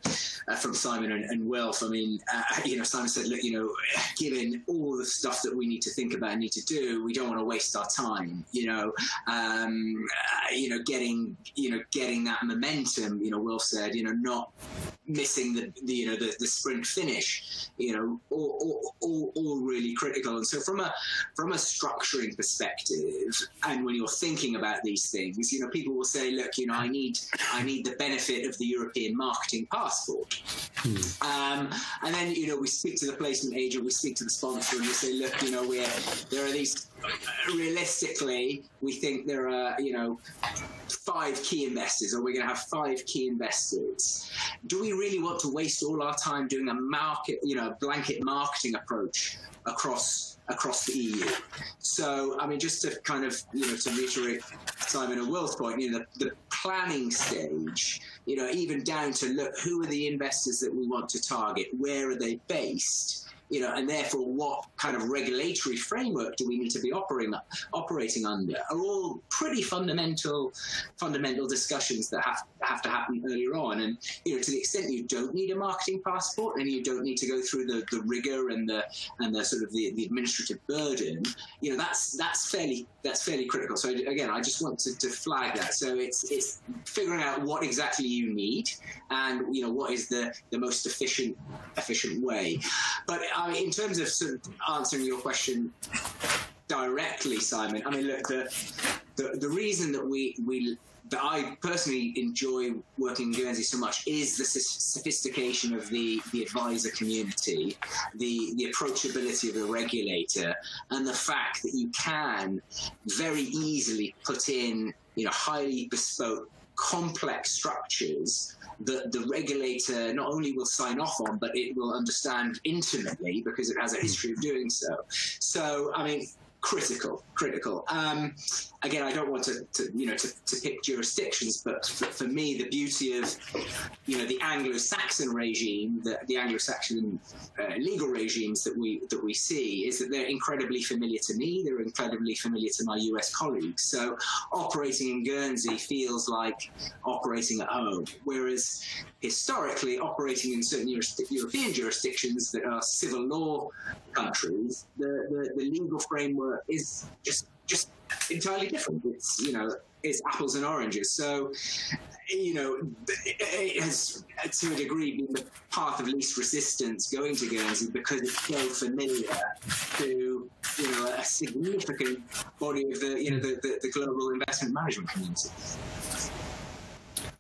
uh, from Simon and, and Wilf. I mean, uh, you know, Simon said, look, you know, given all the stuff that we need to think about and need to do, we don't want to waste our time. You know, um, uh, you know, getting you know getting that momentum. You know, Wilf said, you know, not missing the, the you know the, the sprint finish. You know, all, all, all, all really critical. And so from a from a structuring perspective, and when you're thinking about these things, you know, people will say, look, you know, I need I need the benefit of the European marketing passport. Hmm. Um, and then, you know, we speak to the placement agent, we speak to the sponsor, and we say, look, you know, we're, there are these, realistically, we think there are, you know, five key investors, or we're going to have five key investors. Do we really want to waste all our time doing a market, you know, blanket marketing approach across across the EU. So, I mean, just to kind of, you know, to reiterate Simon and Wilf's point, you know, the, the planning stage, you know, even down to look who are the investors that we want to target, where are they based, you know, and therefore what kind of regulatory framework do we need to be operating operating under? Are all pretty fundamental fundamental discussions that have have to happen earlier on. And you know, to the extent you don't need a marketing passport and you don't need to go through the, the rigor and the and the sort of the, the administrative burden, you know, that's that's fairly that's fairly critical. So again, I just want to, to flag that. So it's it's figuring out what exactly you need and you know what is the the most efficient efficient way. But in terms of, sort of answering your question directly, Simon, I mean, look, the, the, the reason that we, we that I personally enjoy working in Guernsey so much is the sophistication of the, the advisor community, the, the approachability of the regulator, and the fact that you can very easily put in you know highly bespoke complex structures that the regulator not only will sign off on, but it will understand intimately because it has a history of doing so. So, I mean, critical, critical. Um, again, I don't want to, to you know, to, to, pick jurisdictions, but for, for, me, the beauty of, you know, the Anglo-Saxon regime, the, the Anglo-Saxon uh, legal regimes that we that we see, is that they're incredibly familiar to me. They're incredibly familiar to my US colleagues. So, operating in Guernsey feels like operating at home. Whereas, historically, operating in certain European jurisdictions that are civil law countries, the, the, the legal framework is just just entirely different. It's you know it's apples and oranges. So you know it has to a degree been the path of least resistance going to Guernsey because it's so familiar to you know a significant body of the you know the, the, the global investment management community.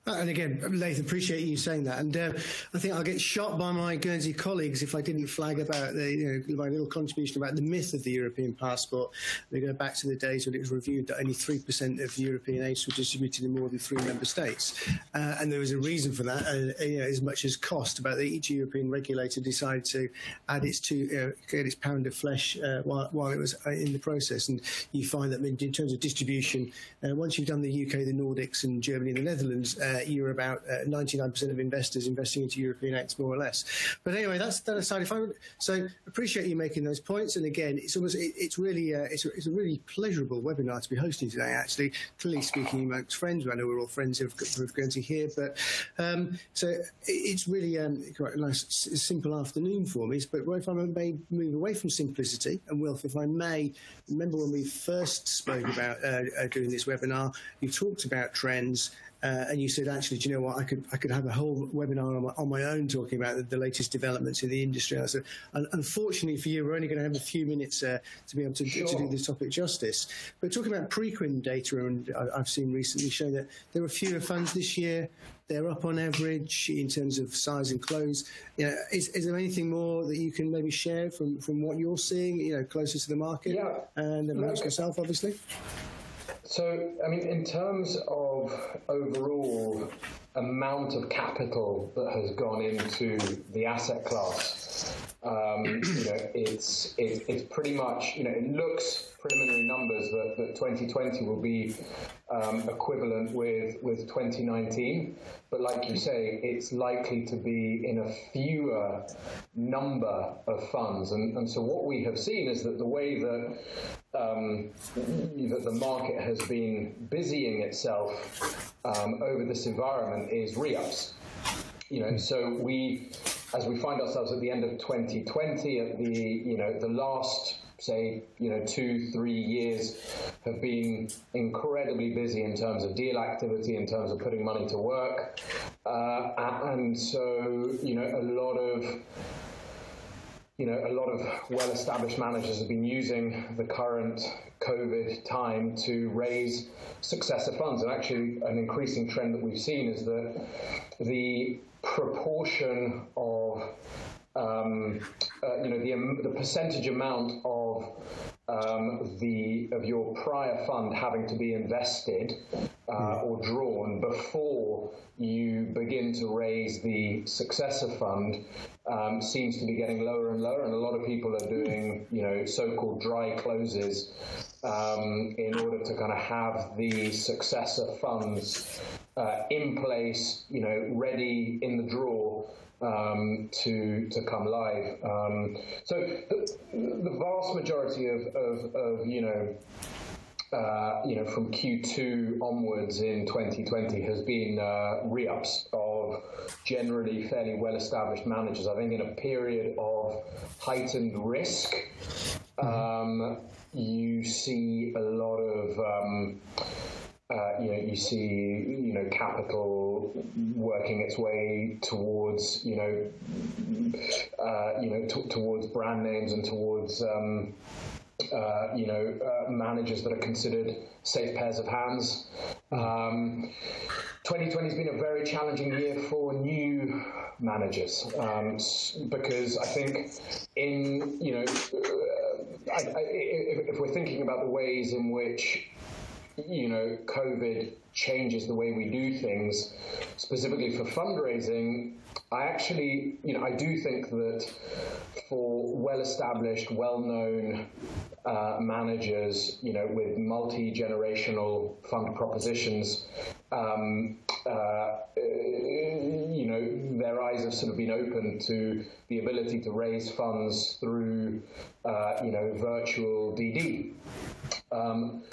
Uh, and again, Laith, appreciate you saying that. And uh, I think I'll get shot by my Guernsey colleagues if I didn't flag about the, you know, my little contribution about the myth of the European passport. We go back to the days when it was reviewed that only 3% of European AIFs were distributed in more than three member states. Uh, and there was a reason for that, uh, you know, as much as cost, about each European regulator decided to add its, to, get its pound of flesh uh, while, while, it was uh, in the process. And you find that in terms of distribution, once you've done the UK, the Nordics, and Germany and the Netherlands, uh, you're about uh, 99% of investors investing into European acts, more or less. But anyway, that's that aside. If I would, so appreciate you making those points. And again, it's almost it, it's really uh, it's, a, it's a really pleasurable webinar to be hosting today. Actually, clearly speaking amongst friends. I know we're all friends of, of Guernsey here, but um, so it's really um, quite a nice simple afternoon for me. But if I may move away from simplicity, and Wilf, if I may, remember when we first spoke about uh, uh doing this webinar, you talked about trends uh, and you said, actually, do you know what? I could I could have a whole webinar on my, on my own talking about the, the, latest developments in the industry. I said, unfortunately for you, we're only going to have a few minutes uh, to be able to, sure. to do this topic justice. But talking about Preqin data, and I, have seen recently show that there were fewer funds this year. They're up on average in terms of size and close. You know, is, is there anything more that you can maybe share from, from what you're seeing? You know, closer to the market
yeah.
and amongst yourself, obviously.
So, I mean, in terms of overall amount of capital that has gone into the asset class, um, you know, it's it, it's pretty much you know it looks preliminary numbers that, that 2020 will be um, equivalent with with 2019, but like you say, it's likely to be in a fewer number of funds, and and so what we have seen is that the way that um, that the market has been busying itself um, over this environment is re-ups. You know, so we, as we find ourselves at the end of 2020, at the you know the last say you know two three years have been incredibly busy in terms of deal activity in terms of putting money to work uh, and so you know a lot of you know, a lot of well-established managers have been using the current COVID time to raise successor funds. And actually, an increasing trend that we've seen is that the proportion of um, uh, you know the, the percentage amount of um, the of your prior fund having to be invested uh, or drawn before you begin to raise the successor fund um, seems to be getting lower and lower, and a lot of people are doing, you know, so-called dry closes um, in order to kind of have the successor funds uh, in place, you know, ready in the draw um, to to come live. Um, so the, the, vast majority of, of, of you know uh, you know, from Q2 onwards in 2020 has been uh, re-ups of generally fairly well-established managers. I think in a period of heightened risk, um, you see a lot of. Um, uh, you know, you see, you know, capital working its way towards, you know, uh, you know, t- towards brand names and towards, um, uh, you know, uh, managers that are considered safe pairs of hands. Um, 2020 has been a very challenging year for new managers um, because I think in you know uh, I, I, if, if, we're thinking about the ways in which you know COVID changes the way we do things, specifically for fundraising, I actually, you know, I do think that for well-established, well-known uh, managers, you know, with multi-generational fund propositions, um, uh, you know, their eyes have sort of been opened to the ability to raise funds through, uh, you know, virtual DD. Um,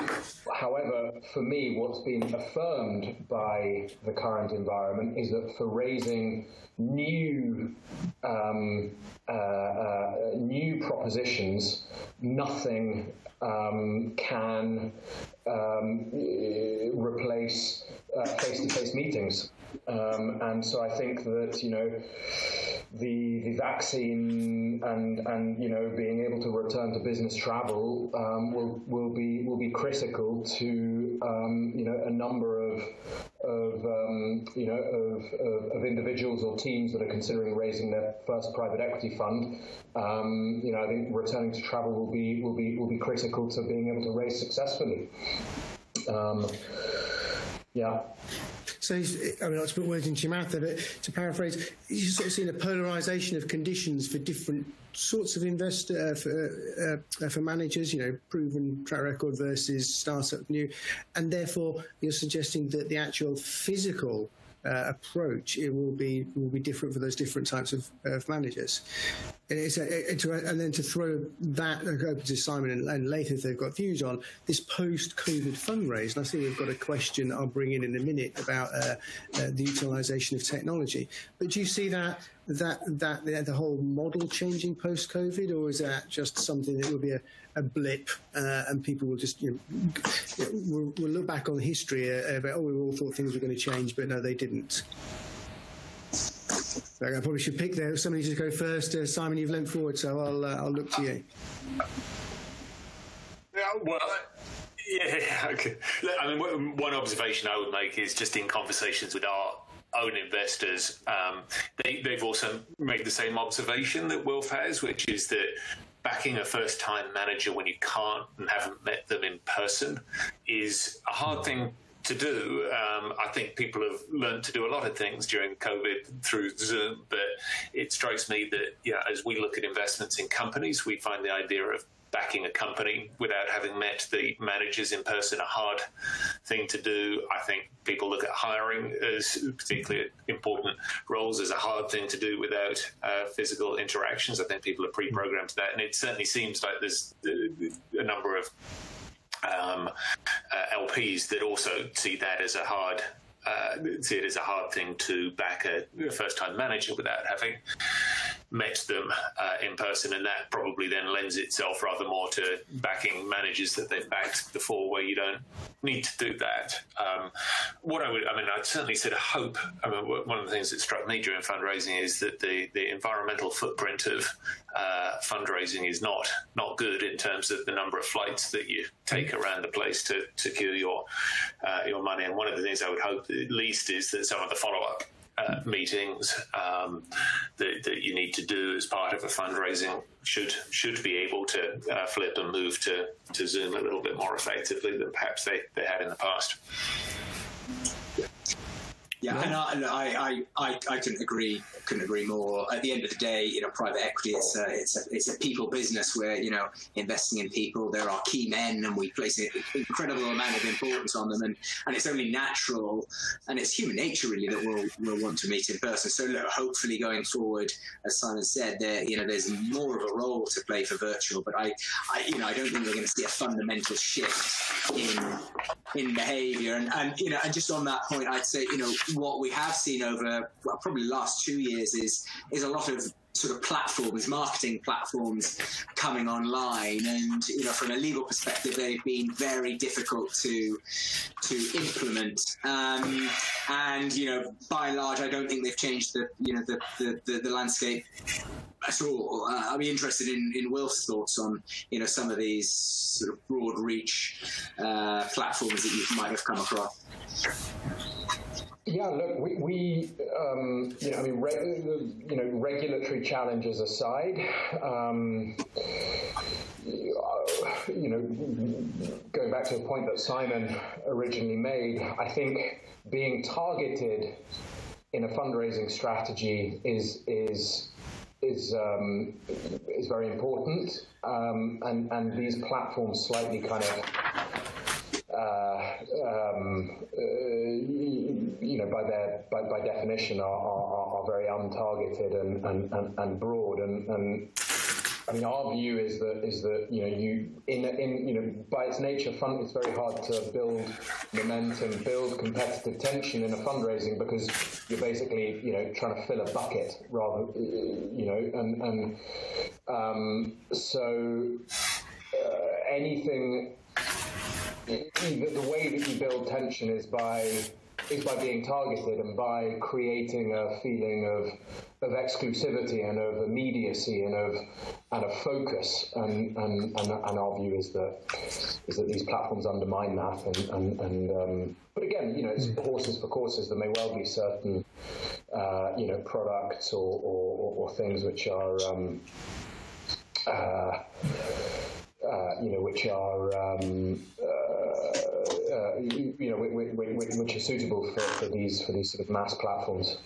however, for me, what's been affirmed by the current environment is that for raising new um, uh, uh, new propositions, nothing um, can um, replace face to face meetings. Um, and so I think that you know the the vaccine and and you know being able to return to business travel um, will will be will be critical to um, you know a number of of um, you know of, of, of, individuals or teams that are considering raising their first private equity fund. Um, you know I think returning to travel will be will be will be critical to being able to raise successfully. Um, yeah.
So, I mean, not to put words into your mouth there, but to paraphrase, you've sort of seen a polarisation of conditions for different sorts of investor uh, for, uh, uh, for managers. You know, proven track record versus startup new, and therefore you're suggesting that the actual physical uh, approach, it will be will be different for those different types of, of managers. And, a, it, and, then to throw that open to Simon and, and, Laith if they've got views on this post-COVID fundraise. And I think we've got a question I'll bring in in a minute about uh, uh, the utilisation of technology. But do you see that that that the whole model changing post-COVID, or is that just something that will be a, a blip uh, and people will just you know, we'll, we'll, look back on history uh, about oh we all thought things were going to change, but no, they didn't. I probably should pick there. Somebody just go first. Uh, Simon, you've leant forward, so I'll uh, I'll look to you.
Yeah, well, yeah, okay. I mean, one observation I would make is just in conversations with our own investors, um, they, they've also made the same observation that Wilf has, which is that backing a first time manager when you can't and haven't met them in person is a hard thing to do. Um, I think people have learned to do a lot of things during COVID through Zoom, but it strikes me that know, as we look at investments in companies, we find the idea of backing a company without having met the managers in person a hard thing to do. I think people look at hiring as particularly important roles as a hard thing to do without uh, physical interactions. I think people are pre-programmed to that, and it certainly seems like there's a number of um, uh, LPs that also see that as a hard uh, see it as a hard thing to back a first-time manager without having met them uh, in person, and that probably then lends itself rather more to backing managers that they've backed before, where you don't need to do that. Um, what I would, I mean, I'd certainly said a hope. I mean, one of the things that struck me during fundraising is that the, the environmental footprint of uh, fundraising is not not good in terms of the number of flights that you take around the place to secure your uh, your money. And one of the things I would hope at least is that some of the follow up uh, meetings um, that, that, you need to do as part of a fundraising should should be able to uh, flip and move to, to Zoom a little bit more effectively than perhaps they, they had in the past.
Yeah, and I, I, I, I couldn't agree couldn't agree more. At the end of the day, you know, private equity it's a, it's a, it's a people business where you know investing in people. There are key men, and we place an incredible amount of importance on them, and, and it's only natural, and it's human nature really that we'll we'll want to meet in person. So look, hopefully going forward, as Simon said, there you know there's more of a role to play for virtual, but I, I you know I don't think we're going to see a fundamental shift in in behaviour, and and you know and just on that point, I'd say you know what we have seen over probably the last two years is is a lot of sort of platforms, marketing platforms coming online, and you know, from a legal perspective, they've been very difficult to to implement. Um, and you know, by and large, I don't think they've changed the you know the the, the, the landscape at all. Uh, I'd be interested in in Wilf's thoughts on you know some of these sort of broad reach uh, platforms that you might have come across.
Yeah, look, we, we um, you know, I mean, re- you know, regulatory challenges aside, um, you know, going back to a point that Simon originally made, I think being targeted in a fundraising strategy is is is um, is very important, um, and and these platforms slightly kind of uh, um, uh, you know, by their by, by definition, are, are, are, very untargeted and, and, and, and broad. And, and I mean, our view is that is that you know you in in you know by its nature, fund it's very hard to build momentum, build competitive tension in a fundraising because you're basically you know trying to fill a bucket rather you know and and um, so uh, anything the, the way that you build tension is by is by being targeted and by creating a feeling of of exclusivity and of immediacy and of and of focus. And and, and, and our view is that is that these platforms undermine that. And and, and um, but again, you know, it's horses for courses. There may well be certain uh, you know products or, or, or, things which are. Um, uh, uh, you know, which are um, uh, Uh, you, you, know, which, which, are suitable for, for these for these sort of mass platforms.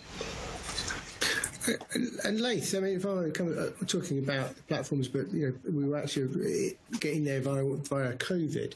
And Laith, I mean, if I were come, uh, talking about platforms, but you know, we were actually getting there via via COVID.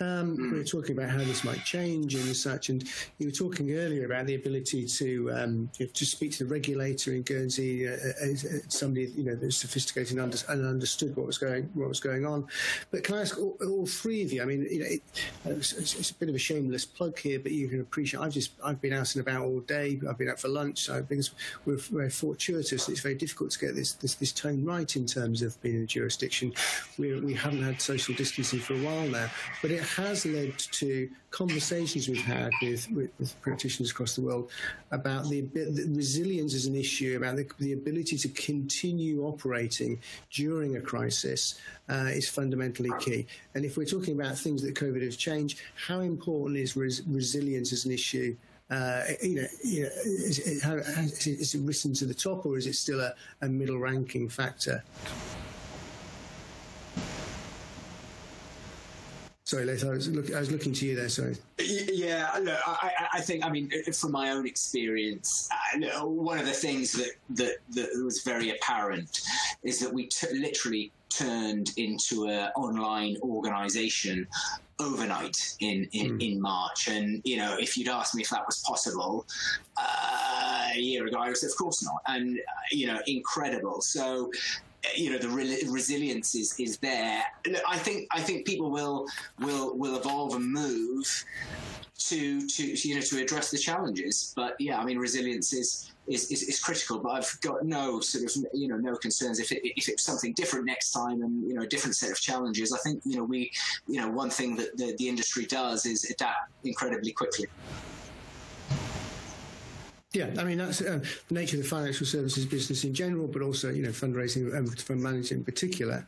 Um. We were talking about how this might change and such, and you were talking earlier about the ability to um, you know, to speak to the regulator in Guernsey, uh, uh as, as somebody you know that's sophisticated and, under, and, understood what was going what was going on. But can I ask all, all three of you? I mean, you know, it, it's, it's, a bit of a shameless plug here, but you can appreciate. I've just I've been out and about all day. I've been out for lunch. So things we're, we're fortuitous. It's very difficult to get this, this, this tone right in terms of being a jurisdiction. We, we haven't had social distancing for a while now, but it has led to conversations we've had with, with, with practitioners across the world about the, the resilience as an issue, about the, the, ability to continue operating during a crisis uh, is fundamentally key. And if we're talking about things that COVID has changed, how important is res- resilience as an issue uh, you know, you know is, it, how, is, it, risen to the top or is it still a, a middle ranking factor? Sorry, Les, I was, look, I was looking to you there. Sorry.
Yeah, look, I, I think, I mean, from my own experience, uh, one of the things that, that, that was very apparent is that we t- literally turned into an online organization overnight in, in, mm. in March. And, you know, if you'd asked me if that was possible uh, a year ago, I would say, of course not. And, uh, you know, incredible. So, you know the re- resilience is is there. I think I think people will will will evolve and move to to you know to address the challenges. But yeah, I mean resilience is is, is, is, critical. But I've got no sort of you know no concerns if it, if it's something different next time and you know a different set of challenges. I think you know we you know one thing that the, the industry does is adapt incredibly quickly.
Yeah, I mean that's uh, the nature of the financial services business in general, but also you know fundraising and fund management in particular.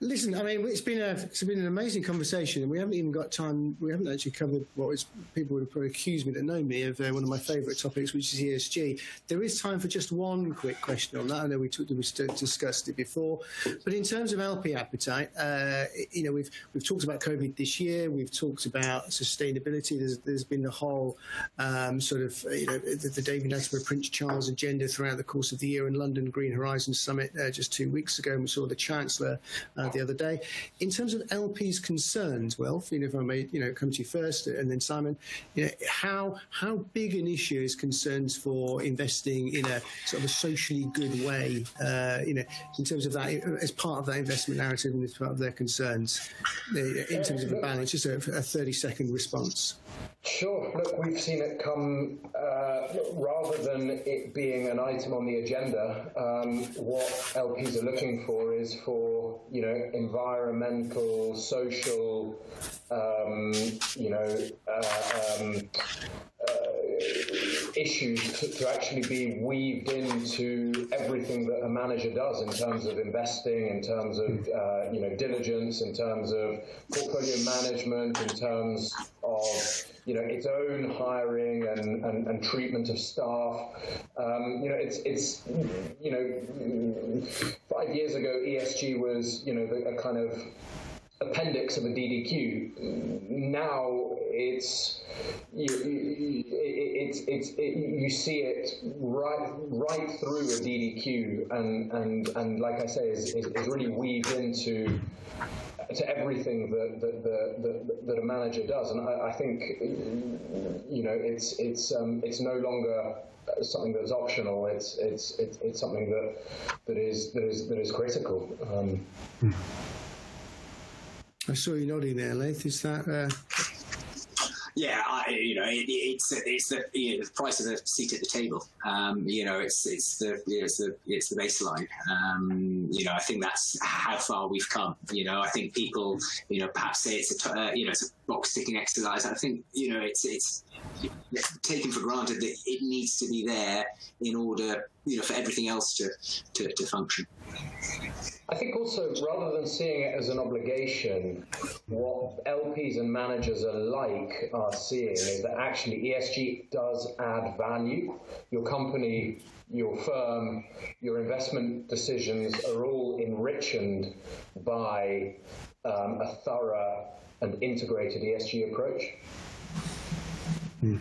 Listen, I mean it's been a it's been an amazing conversation, and we haven't even got time. We haven't actually covered what is people would probably accuse me that know me of uh, one of my favourite topics, which is ESG. There is time for just one quick question on that. I know we, talked, we discussed it before, but in terms of LP appetite, uh, you know we've we've talked about COVID this year. We've talked about sustainability. There's there's been the whole um, sort of you know the, the David Attenborough Prince Charles agenda throughout the course of the year in London Green Horizons Summit uh, just two weeks ago, and we saw the Chancellor uh, the other day. In terms of LP's concerns, well, you know, if I may, you know, come to you first, and then Simon, you know, how how big an issue is concerns for investing in a sort of a socially good way, uh, you know, in terms of that as part of that investment narrative and as part of their concerns, in terms of a balance. Just a, a thirty second response.
Sure. Look, we've seen it come uh, rather than it being an item on the agenda. Um, what LPs are looking for is for you know environmental, social, um, you know. Uh, um, issues to, to, actually be weaved into everything that a manager does in terms of investing, in terms of uh, you know diligence, in terms of portfolio management, in terms of you know its own hiring and, and, and treatment of staff. Um, you know, it's it's you know five years ago ESG was you know a kind of appendix of a DDQ. Now it's you, it's it's it, you see it right right through a DDQ, and and and like I say, is, is, really weaved into to everything that that, that, that a manager does, and I, I, think you know it's it's um, it's no longer something that's optional. It's it's it's, it's something that that is that is that is critical. Um,
I saw you nodding there, Laith. Is that? Uh...
Yeah, I, you know, it, it's it's the, you know, the price of a seat at the table. Um, you know, it's it's the it's the it's the baseline. Um, you know, I think that's how far we've come. You know, I think people, you know, perhaps say it's a uh, you know it's a box ticking exercise. I think you know it's it's taken for granted that it needs to be there in order you know for everything else to to, to function.
I think also, rather than seeing it as an obligation, what LPs and managers alike are seeing is that actually ESG does add value. Your company, your firm, your investment decisions are all enriched by um, a thorough and integrated ESG approach.
Hmm.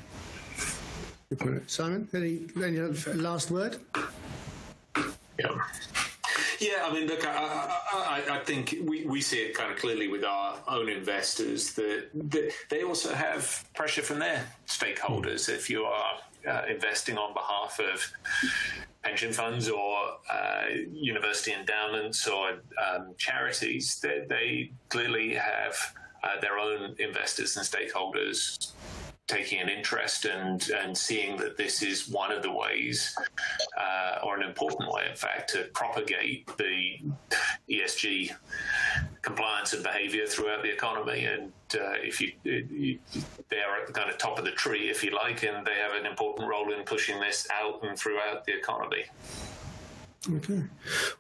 Simon, any, any last word?
Yeah. Yeah, I mean, look, I, I, I, think we, we see it kind of clearly with our own investors that, that they also have pressure from their stakeholders. If you are uh, investing on behalf of pension funds or uh, university endowments or um, charities, they, they, clearly have uh, their own investors and stakeholders taking an interest and and seeing that this is one of the ways, uh, or an important way, in fact, to propagate the ESG compliance and behaviour throughout the economy. And uh, if you, you, they are at the kind of top of the tree, if you like, and they have an important role in pushing this out and throughout the economy.
Okay.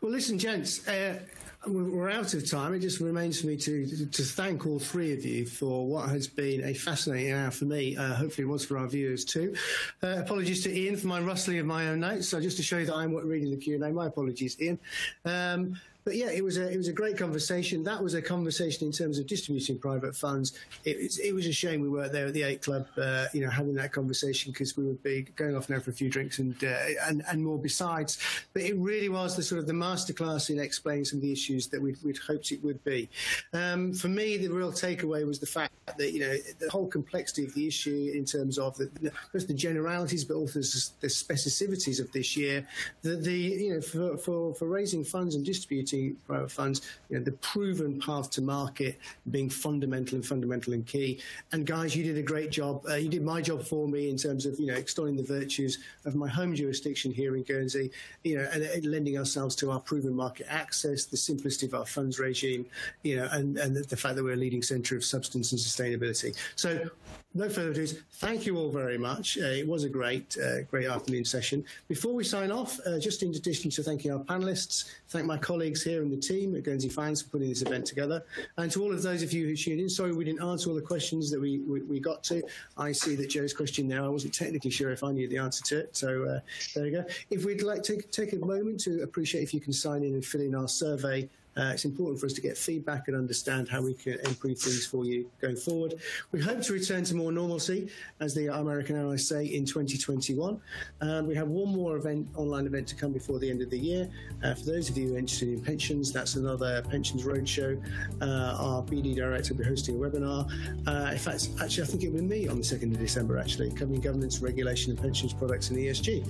Well, listen, gents. Uh, we're out of time. It just remains for me to to thank all three of you for what has been a fascinating hour for me. Uh, hopefully, it was for our viewers too. Uh, apologies to Ian for my rustling of my own notes. So just to show you that I'm reading the Q and A, my apologies, Ian. Um, but yeah, it was a it was a great conversation. That was a conversation in terms of distributing private funds. It, it, it was a shame we weren't there at the Eight Club, uh, you know, having that conversation because we would be going off now for a few drinks and uh, and and more besides. But it really was the sort of the masterclass in explaining some of the issues that we'd, we'd hoped it would be. Um, for me, the real takeaway was the fact that you know the whole complexity of the issue in terms of the, the generalities, but also the specificities of this year. The, the you know for, for for raising funds and distributing private funds, you know, the proven path to market being fundamental and fundamental and key. And guys, you did a great job. Uh, you did my job for me in terms of, you know, extolling the virtues of my home jurisdiction here in Guernsey, you know, and, and lending ourselves to our proven market access, the simplicity of our funds regime, you know, and, and the, fact that we're a leading centre of substance and sustainability. So no further ado. Thank you all very much. Uh, it was a great, uh, great afternoon session. Before we sign off, uh, just in addition to thanking our panelists, thank my colleagues here in the team at Guernsey Finance for putting this event together, and to all of those of you who tuned in. Sorry we didn't answer all the questions that we, we, we got to. I see that Joe's question there, I wasn't technically sure if I knew the answer to it, so uh, there you go. If we'd like to take a moment to appreciate if you can sign in and fill in our survey uh, it's important for us to get feedback and understand how we can improve things for you going forward. We hope to return to more normalcy, as the American Airlines say, in 2021. Um, we have one more event, online event to come before the end of the year. Uh, for those of you interested in pensions, that's another Pensions Roadshow. Uh, our BD Director will be hosting a webinar. Uh, in fact, actually, I think it will be me on the 2nd of December, actually, covering governance, regulation, and pensions products and ESG.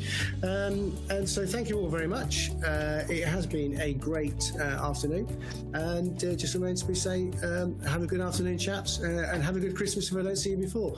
Um, and so thank you all very much. Uh, it has been a great uh, afternoon afternoon. And uh, just remains to be say, um, have a good afternoon, chaps, uh, and have a good Christmas if I don't see you before.